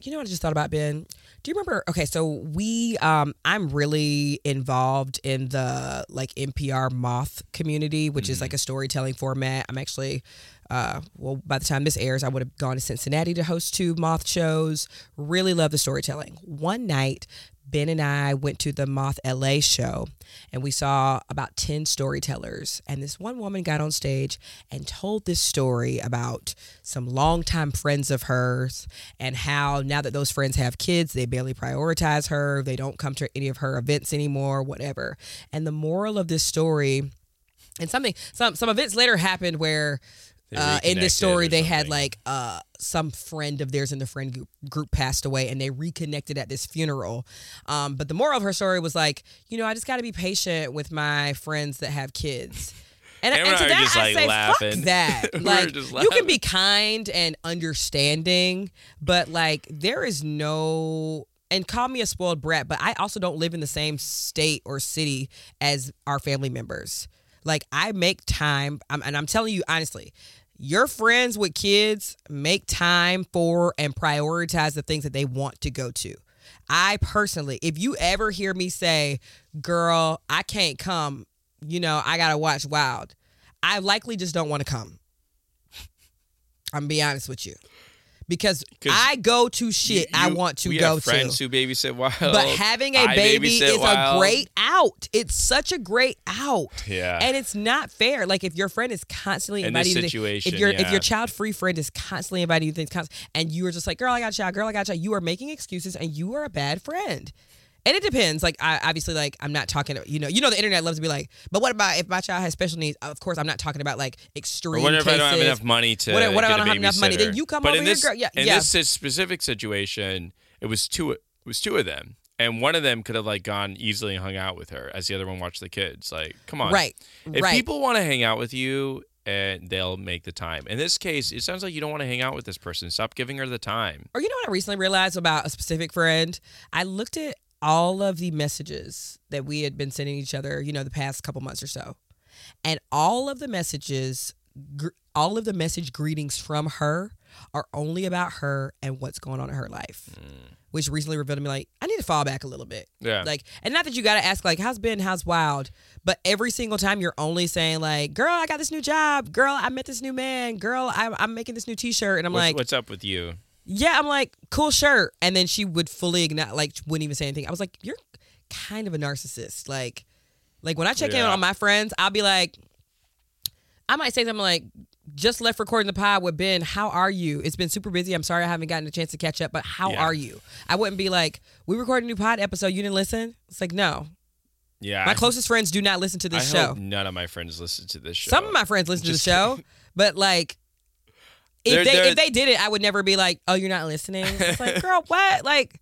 You know what I just thought about, Ben? Do you remember? Okay, so we, um, I'm really involved in the like NPR Moth community, which is like a storytelling format. I'm actually, uh, well, by the time this airs, I would have gone to Cincinnati to host two Moth shows. Really love the storytelling. One night, Ben and I went to the Moth LA show and we saw about 10 storytellers. And this one woman got on stage and told this story about some longtime friends of hers and how now that those friends have kids, they barely prioritize her. They don't come to any of her events anymore, whatever. And the moral of this story, and something, some, some events later happened where uh, in this story they had like uh some friend of theirs in the friend group, group passed away and they reconnected at this funeral. Um but the moral of her story was like you know i just got to be patient with my friends that have kids. And, and to and are that just, i like, say laughing. fuck that like you can be kind and understanding but like there is no and call me a spoiled brat, but I also don't live in the same state or city as our family members. Like I make time, I'm, and I'm telling you honestly, your friends with kids make time for and prioritize the things that they want to go to. I personally, if you ever hear me say, "Girl, I can't come," you know, I gotta watch Wild. I likely just don't want to come. I'm be honest with you, because 'Cause I go to shit I You- want to we go have friends to. who babysit wild. But having a I baby is wild. a great out. It's such a great out. Yeah. And it's not fair. Like if your friend is constantly In inviting you to- if your if your child free friend is constantly inviting you to things and you are just like, girl, I got a child, girl, I got a child, you are making excuses and you are a bad friend. And it depends. Like I obviously like I'm not talking you know, you know the internet loves to be like, but what about if my child has special needs? Of course I'm not talking about like extreme Or what if I don't have enough money to What if- what if I don't have enough money? Then you come but over in here, girl. Yeah, in yeah. this specific situation, it was two. It was two of them, and one of them could have like gone easily and hung out with her, as the other one watched the kids. Like, come on, Right. If right. people want to hang out with you, and they'll make the time. In this case, it sounds like you don't want to hang out with this person. Stop giving her the time. Or you know what I recently realized about a specific friend? I looked at all of the messages that we had been sending each other, you know, the past couple months or so. And all of the messages, gr- all of the message greetings from her are only about her and what's going on in her life. Mm. Which recently revealed to me like, I need to fall back a little bit. Yeah. Like, and not that you got to ask, like, how's Ben, how's Wild? But every single time you're only saying, like, girl, I got this new job. Girl, I met this new man. Girl, I'm, I'm making this new t shirt. And I'm What's, like, what's up with you? Yeah, I'm like, cool shirt. And then she would fully ignore, like, wouldn't even say anything. I was like, you're kind of a narcissist. Like, like when I check in on my friends, I'll be like, I might say something like, just left recording the pod with Ben. How are you? It's been super busy. I'm sorry I haven't gotten a chance to catch up, but how Yeah. are you? I wouldn't be like, we recorded a new pod episode. You didn't listen? It's like, no. Yeah, My I- closest friends do not listen to this I show. hope none of my friends listen to this show. Some of my friends listen Just to the show, but like, if They're- they they're- if they did it, I would never be like, "Oh, you're not listening." It's like, girl, what? Like,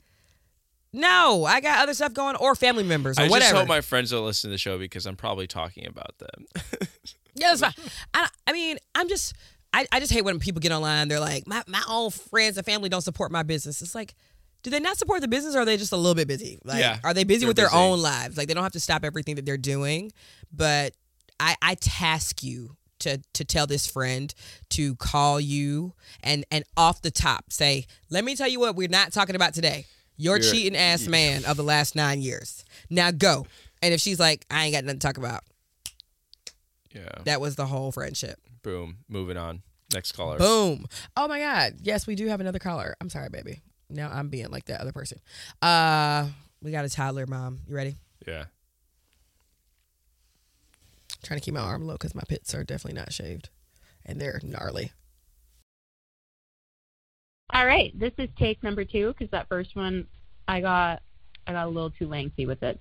no, I got other stuff going, or family members, or I just whatever. hope my friends don't listen to the show because I'm probably talking about them. yeah, that's fine. I, I mean, I'm just, I, I just hate when people get online. They're like, my my own friends and family don't support my business. It's like. Do they not support the business or are they just a little bit busy? Like Yeah, are they busy with their busy. own lives? Like they don't have to stop everything that they're doing. But I, I task you to to tell this friend to call you and and off the top say, let me tell you what we're not talking about today. Your You're- cheating ass man of the last nine years. Now go. And if she's like, I ain't got nothing to talk about, yeah. that was the whole friendship. Boom. Moving on. Next caller. Boom. Oh my God. Yes, we do have another caller. I'm sorry, baby. Now I'm being like that other person. Uh we got a toddler mom. You ready? Yeah. Trying to keep my arm low because my pits are definitely not shaved. and they're gnarly. All right, this is take number two because that first one I got I got a little too lengthy with it.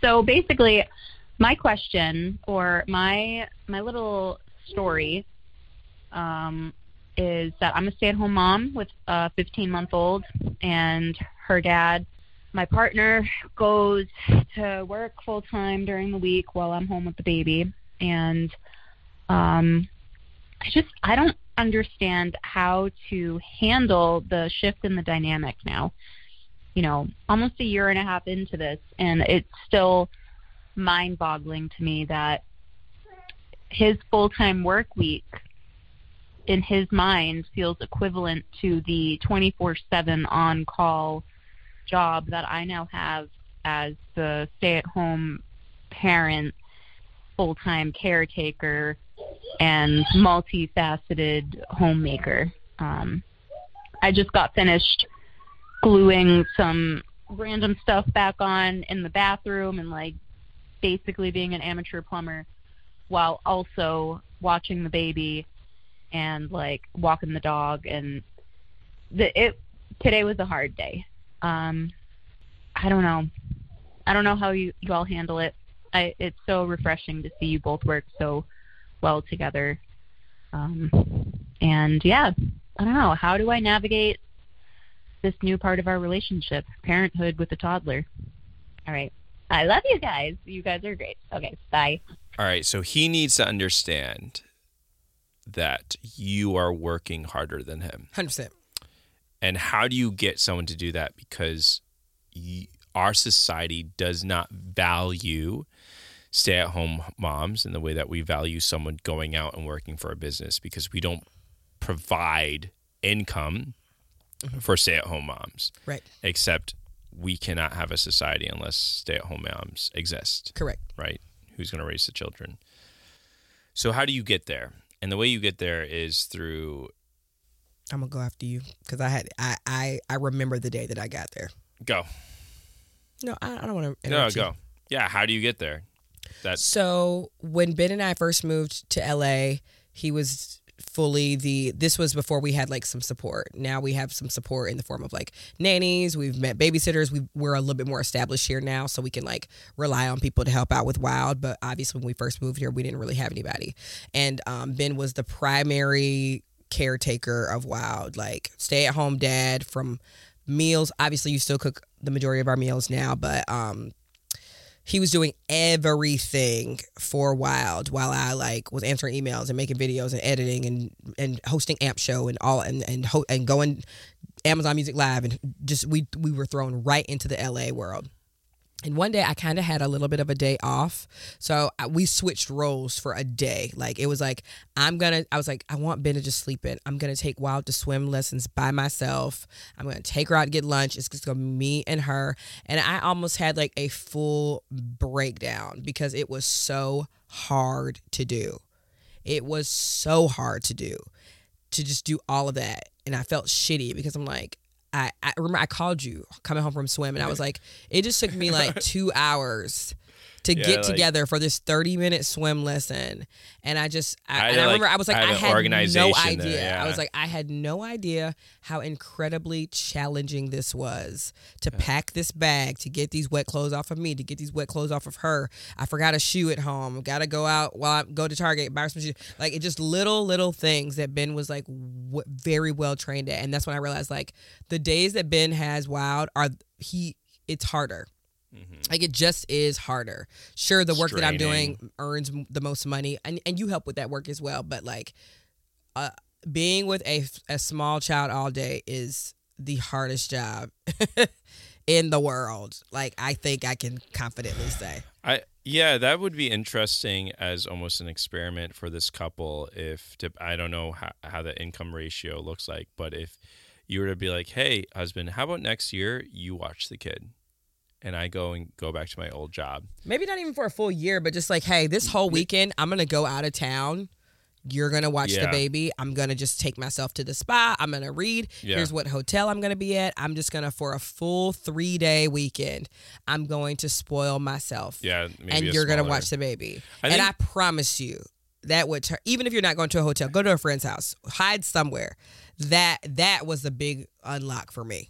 So basically, my question or my my little story um, is that I'm a stay-at-home mom with a 15-month-old, and her dad, my partner, goes to work full time during the week while I'm home with the baby, and um, I just I don't understand how to handle the shift in the dynamic now. You know, almost a year and a half into this, and it's still mind boggling to me that his full time work week in his mind feels equivalent to the 24 7 on call job that I now have as the stay at home parent, full time caretaker, and multifaceted homemaker. Um, I just got finished gluing some random stuff back on in the bathroom and like basically being an amateur plumber while also watching the baby and like walking the dog and the it today was a hard day. Um I don't know. I don't know how you, you all handle it. I it's so refreshing to see you both work so well together. Um and yeah, I don't know. How do I navigate this new part of our relationship, parenthood with a toddler? All right. I love you guys. You guys are great. Okay, bye. All right, so he needs to understand that you are working harder than him. 100%. And how do you get someone to do that? Because y our society does not value stay at home moms in the way that we value someone going out and working for a business because we don't provide income mm-hmm. for stay at home moms. Right. Except we cannot have a society unless stay at home moms exist Correct. right? Who's going to raise the children? So how do you get there? And the way you get there is through I'm gonna go after you because I had I, I I remember the day that I got there. go. No, I, I don't want to. No, go. Yeah, how do you get there? That's So when Ben and I first moved to LA, he was fully the this was before we had like some support. Now we have some support in the form of like nannies, we've met babysitters, we we're a little bit more established here now so we can like rely on people to help out with wild, but obviously when we first moved here we didn't really have anybody. And um, Ben was the primary caretaker of wild, like stay at home dad from meals. Obviously you still cook the majority of our meals now, but um he was doing everything for Wild while I like was answering emails and making videos and editing and and hosting Amp Show and all and and ho- and going Amazon Music Live and just we we were thrown right into the LA world. And one day I kind of had a little bit of a day off. So I, we switched roles for a day. Like it was like, I'm going to, I was like, I want Ben to just sleep in. I'm going to take Wild to swim lessons by myself. I'm going to take her out to get lunch. It's just going to be me and her. And I almost had like a full breakdown because it was so hard to do. It was so hard to do to just do all of that. And I felt shitty because I'm like, I, I remember I called you coming home from swim and I was like, it just took me like two hours to Yeah, get like- together for this 30 minute swim lesson. And I just, I, I and I remember like- I was like, I had no idea. there, I was like, I had no idea how incredibly challenging this was to pack this bag, to get these wet clothes off of me, to get these wet clothes off of her. I forgot a shoe at home. Got to go out while I go to Target, buy some shoes. Like, it just little, little things that Ben was like w- very well trained at. And that's when I realized like the days that Ben has wild are, he, it's harder. Like it just is harder. Sure, the work that I'm doing earns the most money, and and you help with that work as well. But like, uh, being with a a small child all day is the hardest job in the world. Like I think I can confidently say. I yeah, that would be interesting as almost an experiment for this couple. If to, I don't know how, how the income ratio looks like, but if you were to be like, "Hey, husband, how about next year you watch the kid, and I go and go back to my old job." Maybe not even for a full year, but just like, hey, this whole weekend I'm gonna go out of town. You're gonna watch the baby. I'm gonna just take myself to the spa. I'm gonna read. Yeah. Here's what hotel I'm gonna be at. I'm just gonna for a full three day weekend. I'm going to spoil myself. Yeah, maybe and you're gonna watch the baby. I and I promise you, that would turn even if you're not going to a hotel, go to a friend's house, hide somewhere. That that was a big unlock for me.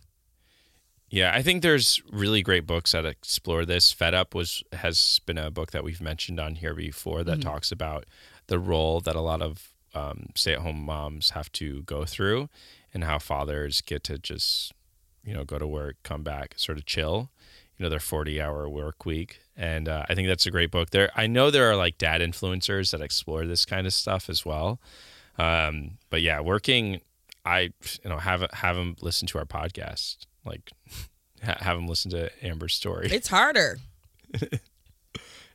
Yeah, I think there's really great books that explore this. Fed Up was has been a book that we've mentioned on here before that talks about the role that a lot of um, stay-at-home moms have to go through, and how fathers get to just you know go to work, come back, sort of chill. You know, their 40-hour work week, and uh, I think that's a great book. There, I know there are like dad influencers that explore this kind of stuff as well. Um, but yeah, working, I you know have have them listen to our podcast, like ha- have them listen to Amber's story. It's harder.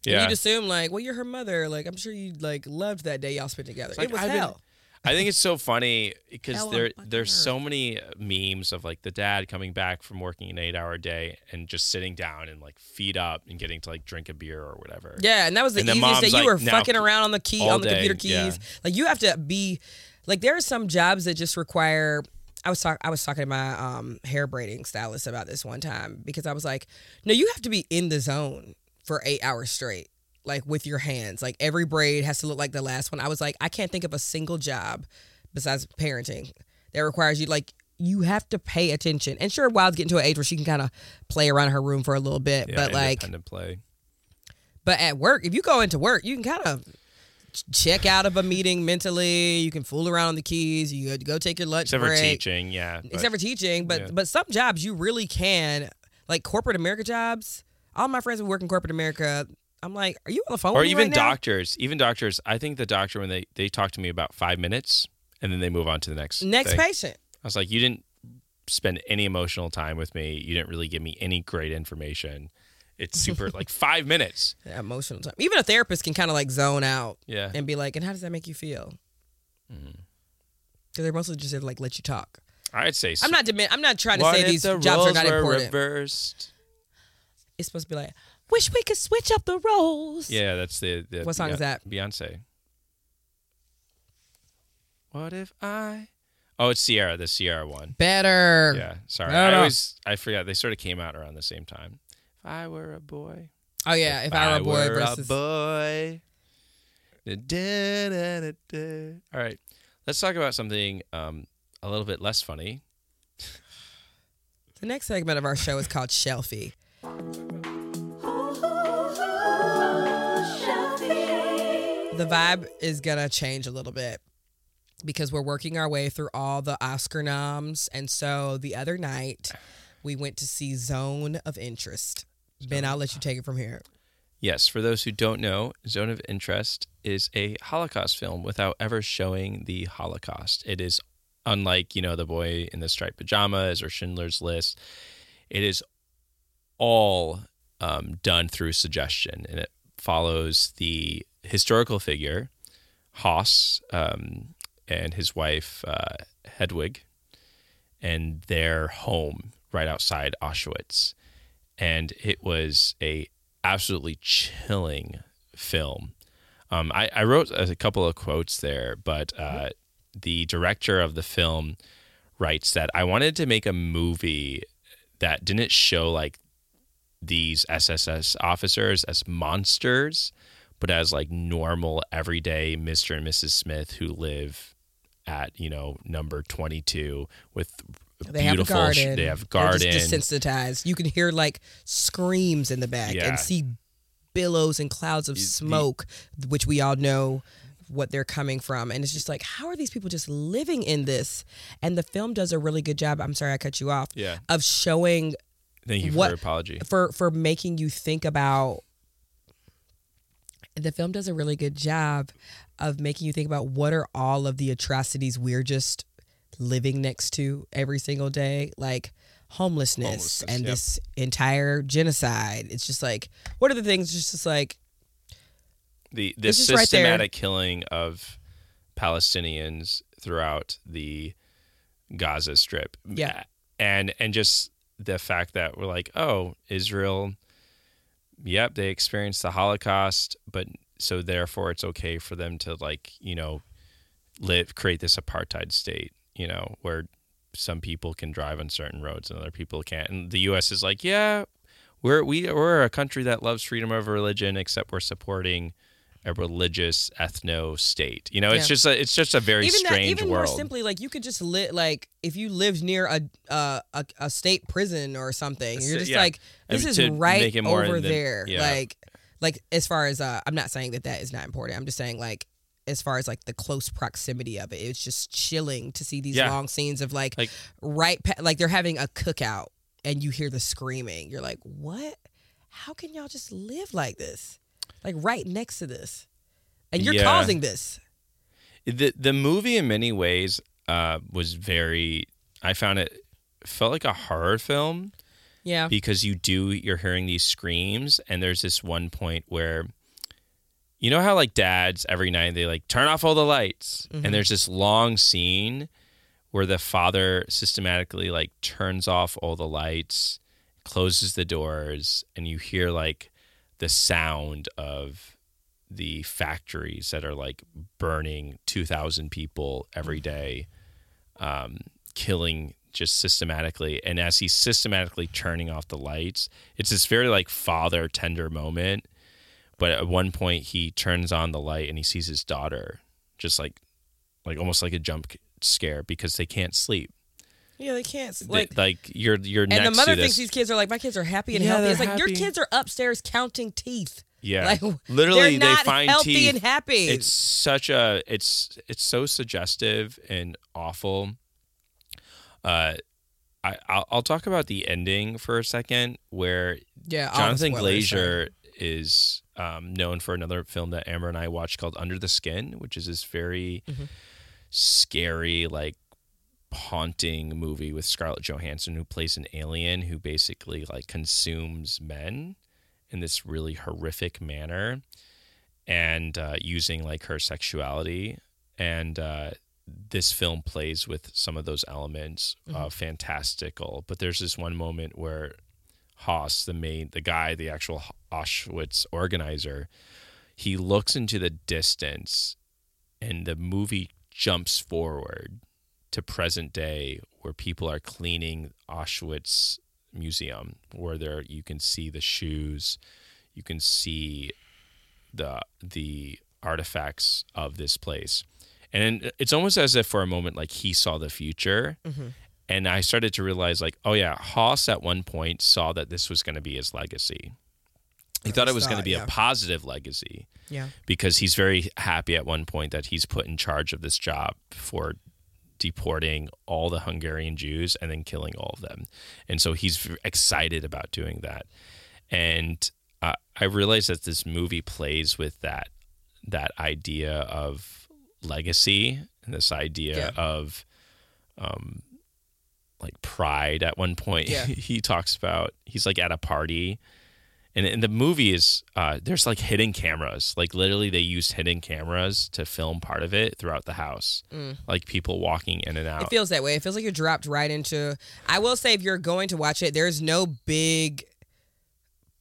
yeah, You'd assume like, well, you're her mother. Like, I'm sure you like loved that day y'all spent together. like, it was I've been- hell. I think it's so funny because there fucking there's so many memes of like the dad coming back from working an eight hour day and just sitting down and like feet up and getting to like drink a beer or whatever. Yeah, and that was the And the easiest day. You like, were fucking around on the key on the day, computer keys. yeah. Like you have to be like there are some jobs that just require I was talk I was talking to my um, hair braiding stylist about this one time because I was like, no, you have to be in the zone for eight hours straight, like with your hands. Like every braid has to look like the last one. I was like, I can't think of a single job besides parenting that requires you like you have to pay attention. And sure, Wild's getting to an age where she can kind of play around her room for a little bit, Yeah, but like independent play. but at work, if you go into work, you can kind of check out of a meeting mentally. You can fool around on the keys. You go take your lunch Except for teaching, yeah. but- Except for teaching, but yeah. but some jobs you really can, like corporate America jobs. All my friends who work in corporate America, I'm like, are you on the phone? or with me even right doctors. Even doctors. I think the doctor when they they talk to me about five minutes and then they move on to the next Next thing. patient. I was like, you didn't spend any emotional time with me. You didn't really give me any great information. It's super like five minutes. Yeah, emotional time. Even a therapist can kind of like zone out Yeah. and be like, and how does that make you feel? Mm-hmm. Because they're mostly just there to like let you talk. I'd say. I'm not. Demi- I'm not trying to What say these the jobs are not important. Reversed. It's supposed to be like, wish we could switch up the roles. Yeah, that's the. the What song is that? Beyonce. What if I? Oh, it's Ciara, the Ciara one. Better. Yeah, sorry. No, I always I forgot they sort of came out around the same time. If I were a boy. Oh yeah, if, I were a boy versus. boy. Da-da-da-da-da. All right, let's talk about something um, a little bit less funny. The next segment of our show is called Shelfie. The vibe is gonna change a little bit because we're working our way through all the Oscar noms, and so the other night we went to see Zone of Interest. Ben, I'll let you take it from here. Yes, for those who don't know, Zone of Interest is a Holocaust film without ever showing the Holocaust. It is unlike, you know, The Boy in the Striped Pajamas or Schindler's List. It is all um, done through suggestion, and it follows the historical figure, Haas, um, and his wife, uh, Hedwig, and their home right outside Auschwitz. And it was a absolutely chilling film. Um, I, I wrote a couple of quotes there, but uh, the director of the film writes that I wanted to make a movie that didn't show like these SSS officers as monsters, but as like normal, everyday Mr. and Mrs. Smith who live at you know number twenty two with They have a beautiful. sh- garden. They have They're garden. just desensitized. You can hear like screams in the back Yeah. and see billows and clouds of The- smoke, which we all know what they're coming from. And it's just like, how are these people just living in this? And the film does a really good job. I'm sorry I cut you off. Yeah. Of showing Thank you for what- your apology. for for making you think about the film does a really good job of making you think about what are all of the atrocities we're just living next to every single day like homelessness, Homelessness, and yep. this entire genocide it's just like what are the things just, just like the the just right systematic killing of Palestinians throughout the Gaza Strip. Yeah. And and just the fact that we're like, oh, Israel, yep, they experienced the Holocaust, but so therefore it's okay for them to like, you know, live create this apartheid state, you know, where some people can drive on certain roads and other people can't. And the US is like, yeah, we're we we're a country that loves freedom of religion, except we're supporting a religious ethno state. You know, it's just a it's just a very even that, even world. more simply, like you could just live like if you lived near a uh, a, a state prison or something. You're just yeah. like I this mean, is right make it more over there. yeah. Like like as far as uh, I'm not saying that that is not important. I'm just saying like as far as like the close proximity of it, it's just chilling to see these Yeah. long scenes of like, Like- right pa- like they're having a cookout and you hear the screaming. You're like, what? How can y'all just live like this? Like right next to this, and you're Yeah. causing this. the the movie in many ways uh, was very. I found it felt like a horror film Yeah. because you do you're hearing these screams and there's this one point where you know how like dads every night they like turn off all the lights Mm-hmm. and there's this long scene where the father systematically like turns off all the lights closes the doors and you hear like the sound of the factories that are like burning 2000 people every day um, killing just systematically and as he's systematically turning off the lights it's this very like father tender moment but at one point he turns on the light and he sees his daughter just like like almost like a jump scare because they can't sleep Yeah, they can't. They- Like, like you're you're and next the mother to thinks this these kids are like, my kids are happy and Yeah, healthy. It's like your kids are upstairs counting teeth. yeah Like, literally they're not find healthy teeth and happy. it's such a it's it's so suggestive and awful uh I, I'll, I'll talk about the ending for a second, where yeah, Jonathan spoilers. Glazer is um, known for another film that Amber and I watched called Under the Skin, which is this very Mm-hmm. scary, like haunting movie with Scarlett Johansson, who plays an alien who basically like consumes men in this really horrific manner, and uh, using like her sexuality and. Uh, this film plays with some of those elements uh, fantastical but there's this one moment where Haas, the main, the guy, the actual Auschwitz organizer, he looks into the distance, and the movie jumps forward to present day, where people are cleaning Auschwitz museum, where there you can see the shoes, you can see the the artifacts of this place, and it's almost as if for a moment like he saw the future mm-hmm. And I started to realize, like, oh yeah, Haas at one point saw that this was going to be his legacy. He thought it was going to be yeah. a positive legacy Yeah. because he's very happy at one point that he's put in charge of this job for deporting all the Hungarian Jews and then killing all of them. And so he's excited about doing that. And uh, I realized that this movie plays with that that idea of legacy and this idea Yeah. of um, like pride at one point Yeah. he talks about he's like at a party and in the movie is uh, there's like hidden cameras like literally they used hidden cameras to film part of it throughout the house like people walking in and out It feels that way. It feels like you're dropped right into. I will say, if you're going to watch it, there's no big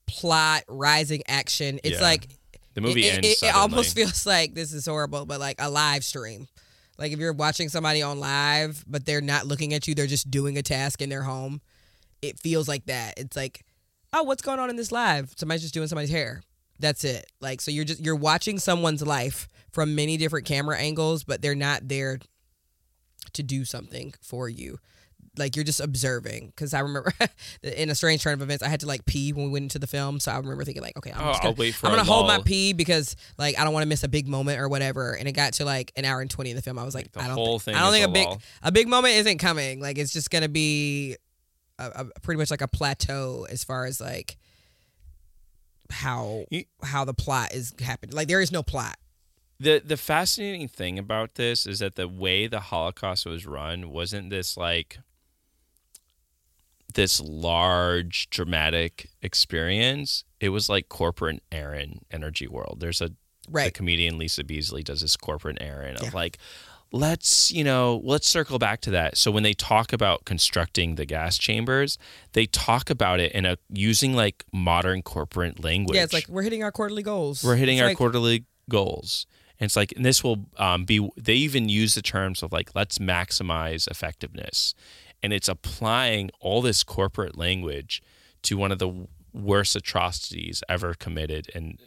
plot, rising action. It's Yeah. like the movie it, ends It, it almost feels like this is horrible, but like a live stream. Like if you're watching somebody on live, but they're not looking at you, they're just doing a task in their home. It feels like that. It's like, oh, what's going on in this live? Somebody's just doing somebody's hair. That's it. Like so, you're just you're watching someone's life from many different camera angles, but they're not there to do something for you. Like you're just observing. Because I remember in a strange turn of events, I had to like pee when we went into the film. So I remember thinking like, okay, I'm Oh, just gonna, wait for I'm gonna hold my pee because like I don't want to miss a big moment or whatever. And it got to like an hour and twenty in the film. I was like, the I don't, think, thing I don't think a a big lull. a big moment isn't coming. Like it's just gonna be a, a, pretty much like a plateau as far as like how You- how the plot is happening. Like there is no plot. the the fascinating thing about this is that the way the Holocaust was run wasn't this like this large dramatic experience. It was like corporate Karen energy world. There's a the comedian Lisa Beasley does this corporate Karen Yeah. of like let's you know let's circle back to that so when they talk about constructing the gas chambers they talk about it in a using like modern corporate language Yeah, it's like we're hitting our quarterly goals. we're hitting It's our like- quarterly goals. And it's like, and this will um, be, they even use the terms of like, let's maximize effectiveness. And it's applying all this corporate language to one of the worst atrocities ever committed and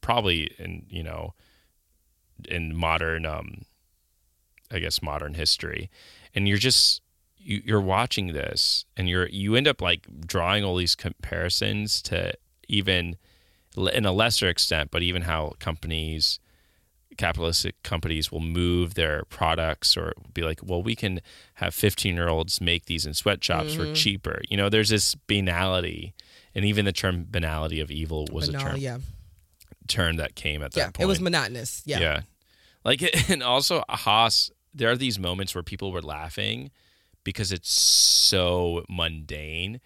probably in, you know, in modern um I guess modern history. And you're just you, you're watching this and you're you end up like drawing all these comparisons to even in a lesser extent, but even how companies capitalistic companies will move their products or be like, well, we can have 15 year olds make these in sweatshops for cheaper. You know, there's this banality. And even the term banality of evil was Banal, a term, yeah, term that came at that yeah. point. It was monotonous. Yeah. Yeah. Like, and also Haas, there are these moments where people were laughing because it's so mundane.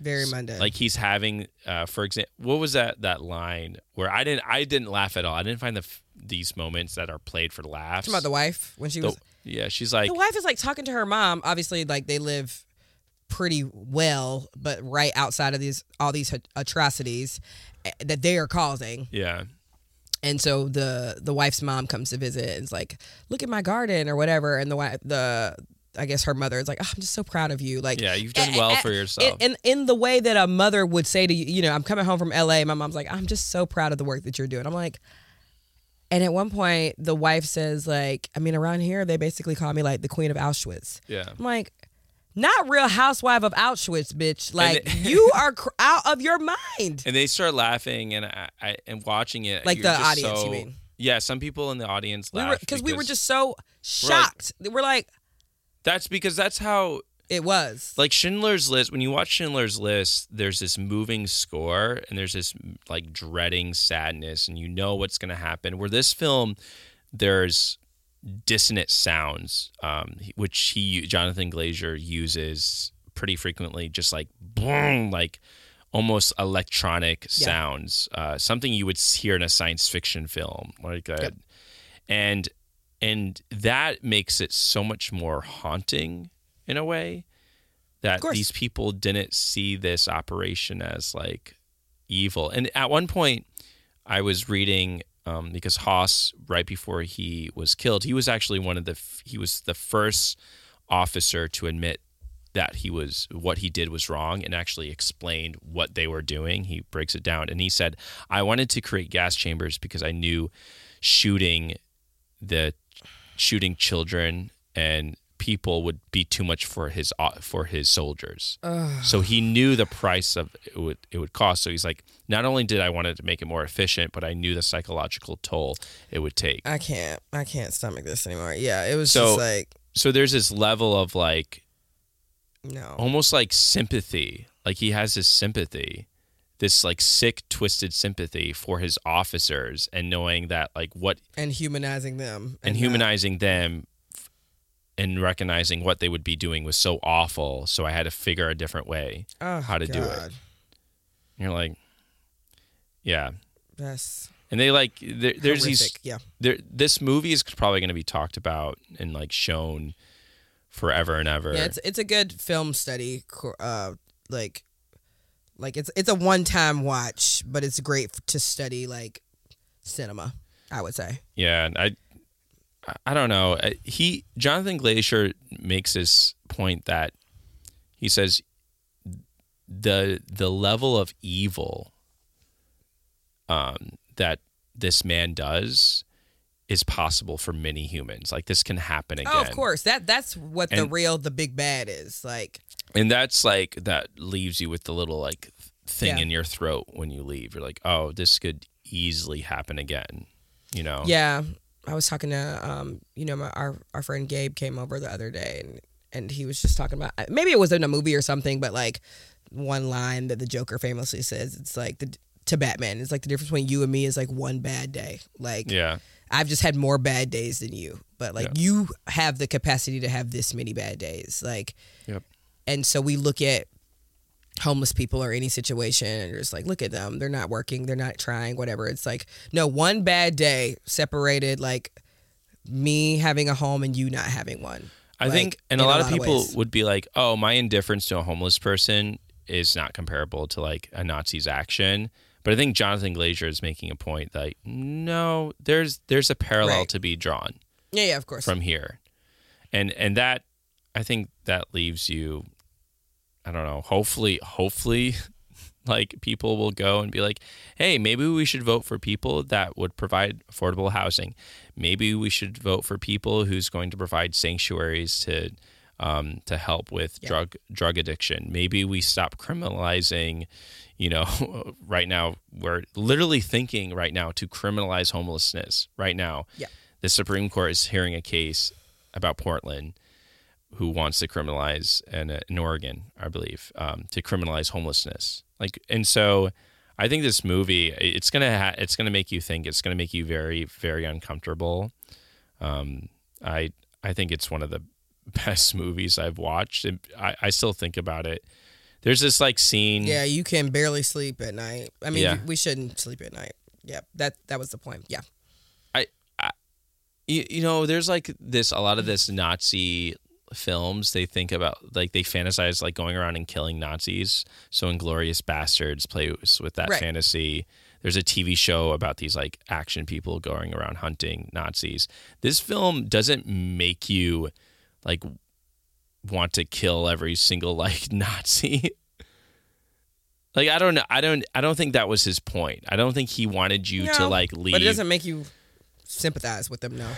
very mundane. Like he's having, uh, for example, what was that that line where I didn't I didn't laugh at all. I didn't find the f- these moments that are played for laughs. Talking about the wife when she The- was yeah, she's like, the wife is like talking to her mom. Obviously, like they live pretty well, but right outside of these all these atrocities eh, that they are causing. yeah, And so the the wife's mom comes to visit and is like, "Look at my garden" or whatever. And the wife, the I guess her mother is like, oh, "I'm just so proud of you." Like, yeah, you've done eh, well eh, for yourself. in in the way that a mother would say to you, you know, I'm coming home from LA. My mom's like, I'm just so proud of the work that you're doing. I'm like, and at one point, the wife says, like, I mean, around here, they basically call me like the queen of Auschwitz. yeah, I'm like, not real housewife of Auschwitz, bitch. Like, you are cr- out of your mind. and they start laughing, and I, I and watching it, Like the audience, you mean? Yeah, some people in the audience We were because we were just so shocked. We're like, that's because that's how it was. like Schindler's List. When you watch Schindler's List, there's this moving score and there's this like dreading sadness, and you know what's going to happen. Where this film, there's dissonant sounds, um, which he Jonathan Glazer uses pretty frequently, just like boom, like almost electronic sounds, uh, something you would hear in a science fiction film, like a, and and that makes it so much more haunting in a way that these people didn't see this operation as like evil. And at one point, I was reading um, because Haas, right before he was killed, he was actually one of the he was the first officer to admit that he was what he did was wrong and actually explained what they were doing. He breaks it down and he said, "I wanted to create gas chambers because I knew shooting the shooting children and people would be too much for his uh, for his soldiers. So he knew the price of it would it would cost. So he's like, not only did I want it to make it more efficient, but I knew the psychological toll it would take. I can't. I can't stomach this anymore. Yeah, it was So- just like So there's this level of like no. almost like sympathy. Like he has this sympathy, this like sick, twisted sympathy for his officers, and knowing that like what And humanizing them and not- humanizing them f- and recognizing what they would be doing was so awful. So I had to figure a different way Oh, how to do it. God. You're like, yeah. That's And they like there, there's these horrific. Yeah. there this movie is probably going to be talked about and like shown forever and ever. Yeah, it's it's a good film study. Uh, like, like it's it's a one time watch, but it's great to study like cinema. I would say. Yeah, and I, I don't know. Uh, He Jonathan Glazer makes this point that he says the the level of evil um, that this man does is possible for many humans. Like this can happen again. Oh, of course. That that's what the real the big bad is. Like, and that's like that leaves you with the little like thing Yeah. in your throat when you leave. You're like, oh, this could easily happen again. You know? yeah. I was talking to um, you know, my our our friend Gabe came over the other day and and he was just talking about maybe it was in a movie or something, but like one line that the Joker famously says, it's like the to Batman, it's like the difference between you and me is like one bad day. Like Yeah. I've just had more bad days than you, but like Yeah. you have the capacity to have this many bad days. Like, Yep. and so we look at homeless people or any situation and you're just like, look at them. They're not working. They're not trying, whatever. It's like, no, one bad day separated like me having a home and you not having one. I Like, think, and in a lot of people would be like, "Oh, my indifference to a homeless person is not comparable to like a Nazi's action." But I think Jonathan Glazer is making a point that no, there's there's a parallel Right. to be drawn Yeah, yeah, of course. from here, and and that I think that leaves you, I don't know. Hopefully, hopefully, Like people will go and be like, "Hey, maybe we should vote for people that would provide affordable housing. Maybe we should vote for people who's going to provide sanctuaries to um, to help with drug drug addiction. Maybe we stop criminalizing. You know, right now we're literally thinking right now to criminalize homelessness. Right now, Yeah. the Supreme Court is hearing a case about Portland who wants to criminalize and in Oregon, I believe, um, to criminalize homelessness. Like, and so I think this movie it's gonna ha- it's gonna make you think. It's gonna make you very very uncomfortable. Um, I I think it's one of the best movies I've watched. And I I still think about it. There's this like scene. Yeah, you can barely sleep at night. I mean, Yeah. we shouldn't sleep at night. Yeah, that that was the point. Yeah. you, you know there's like this a lot of this nazi films they think about like they fantasize like going around and killing nazis. So Inglourious Basterds plays with that Right. fantasy. There's a tv show about these like action people going around hunting nazis. This film doesn't make you like want to kill every single like nazi. Like i don't know i don't i don't think that was his point. I don't think he wanted you to like leave But it doesn't make you sympathize with them, no.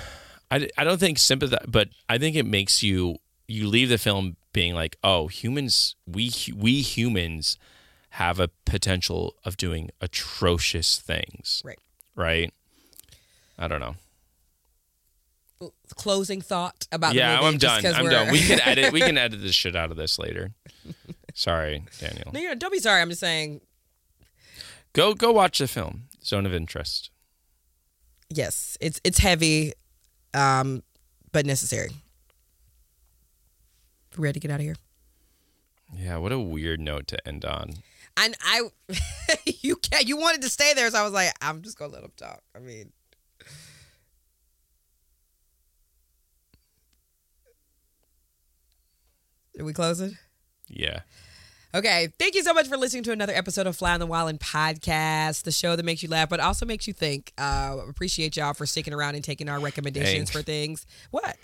I, I don't think sympathy, but I think it makes you you leave the film being like, oh, humans, we we humans have a potential of doing atrocious things, Right. right? I don't know. Closing thought about yeah, I'm done. I'm done. We can edit. We can edit this shit out of this later. Sorry, Daniel. No, you know, don't be sorry. I'm just saying, Go go watch the film. Zone of Interest. yes, it's it's heavy, um, but necessary. Ready to get out of here? Yeah, what a weird note to end on. And I, you can't. You wanted to stay there, so I was like, I'm just gonna let him talk. I mean, are we closing? Yeah. Okay, thank you so much for listening to another episode of Fly on the Wildin' podcast, the show that makes you laugh, but also makes you think. Uh, appreciate y'all for sticking around and taking our recommendations Thanks. for things. What?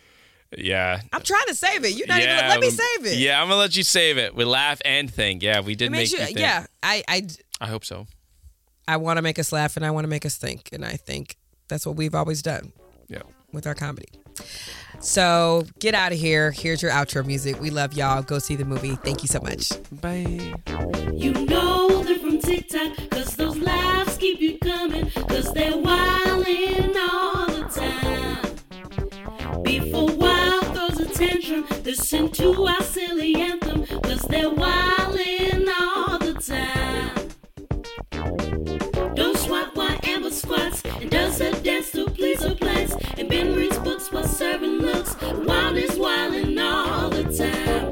Yeah. I'm trying to save it. You're not yeah, even let me save it. Yeah, I'm gonna let you save it. We laugh and think. Yeah, we did it make makes you you. think. Yeah, I, I, I hope so. I want to make us laugh and I want to make us think, and I think that's what we've always done Yeah. with our comedy. So get out of here. Here's your outro music. We love y'all. Go see the movie. Thank you so much. Bye. You know they're from TikTok, cause those laughs keep you coming, cause they're wildin' listen to our silly anthem, cause they're wildin' all the time. Don't swat while Amber squats and does her dance to please her plans. And Ben reads books while serving looks. Wild is wildin' all the time.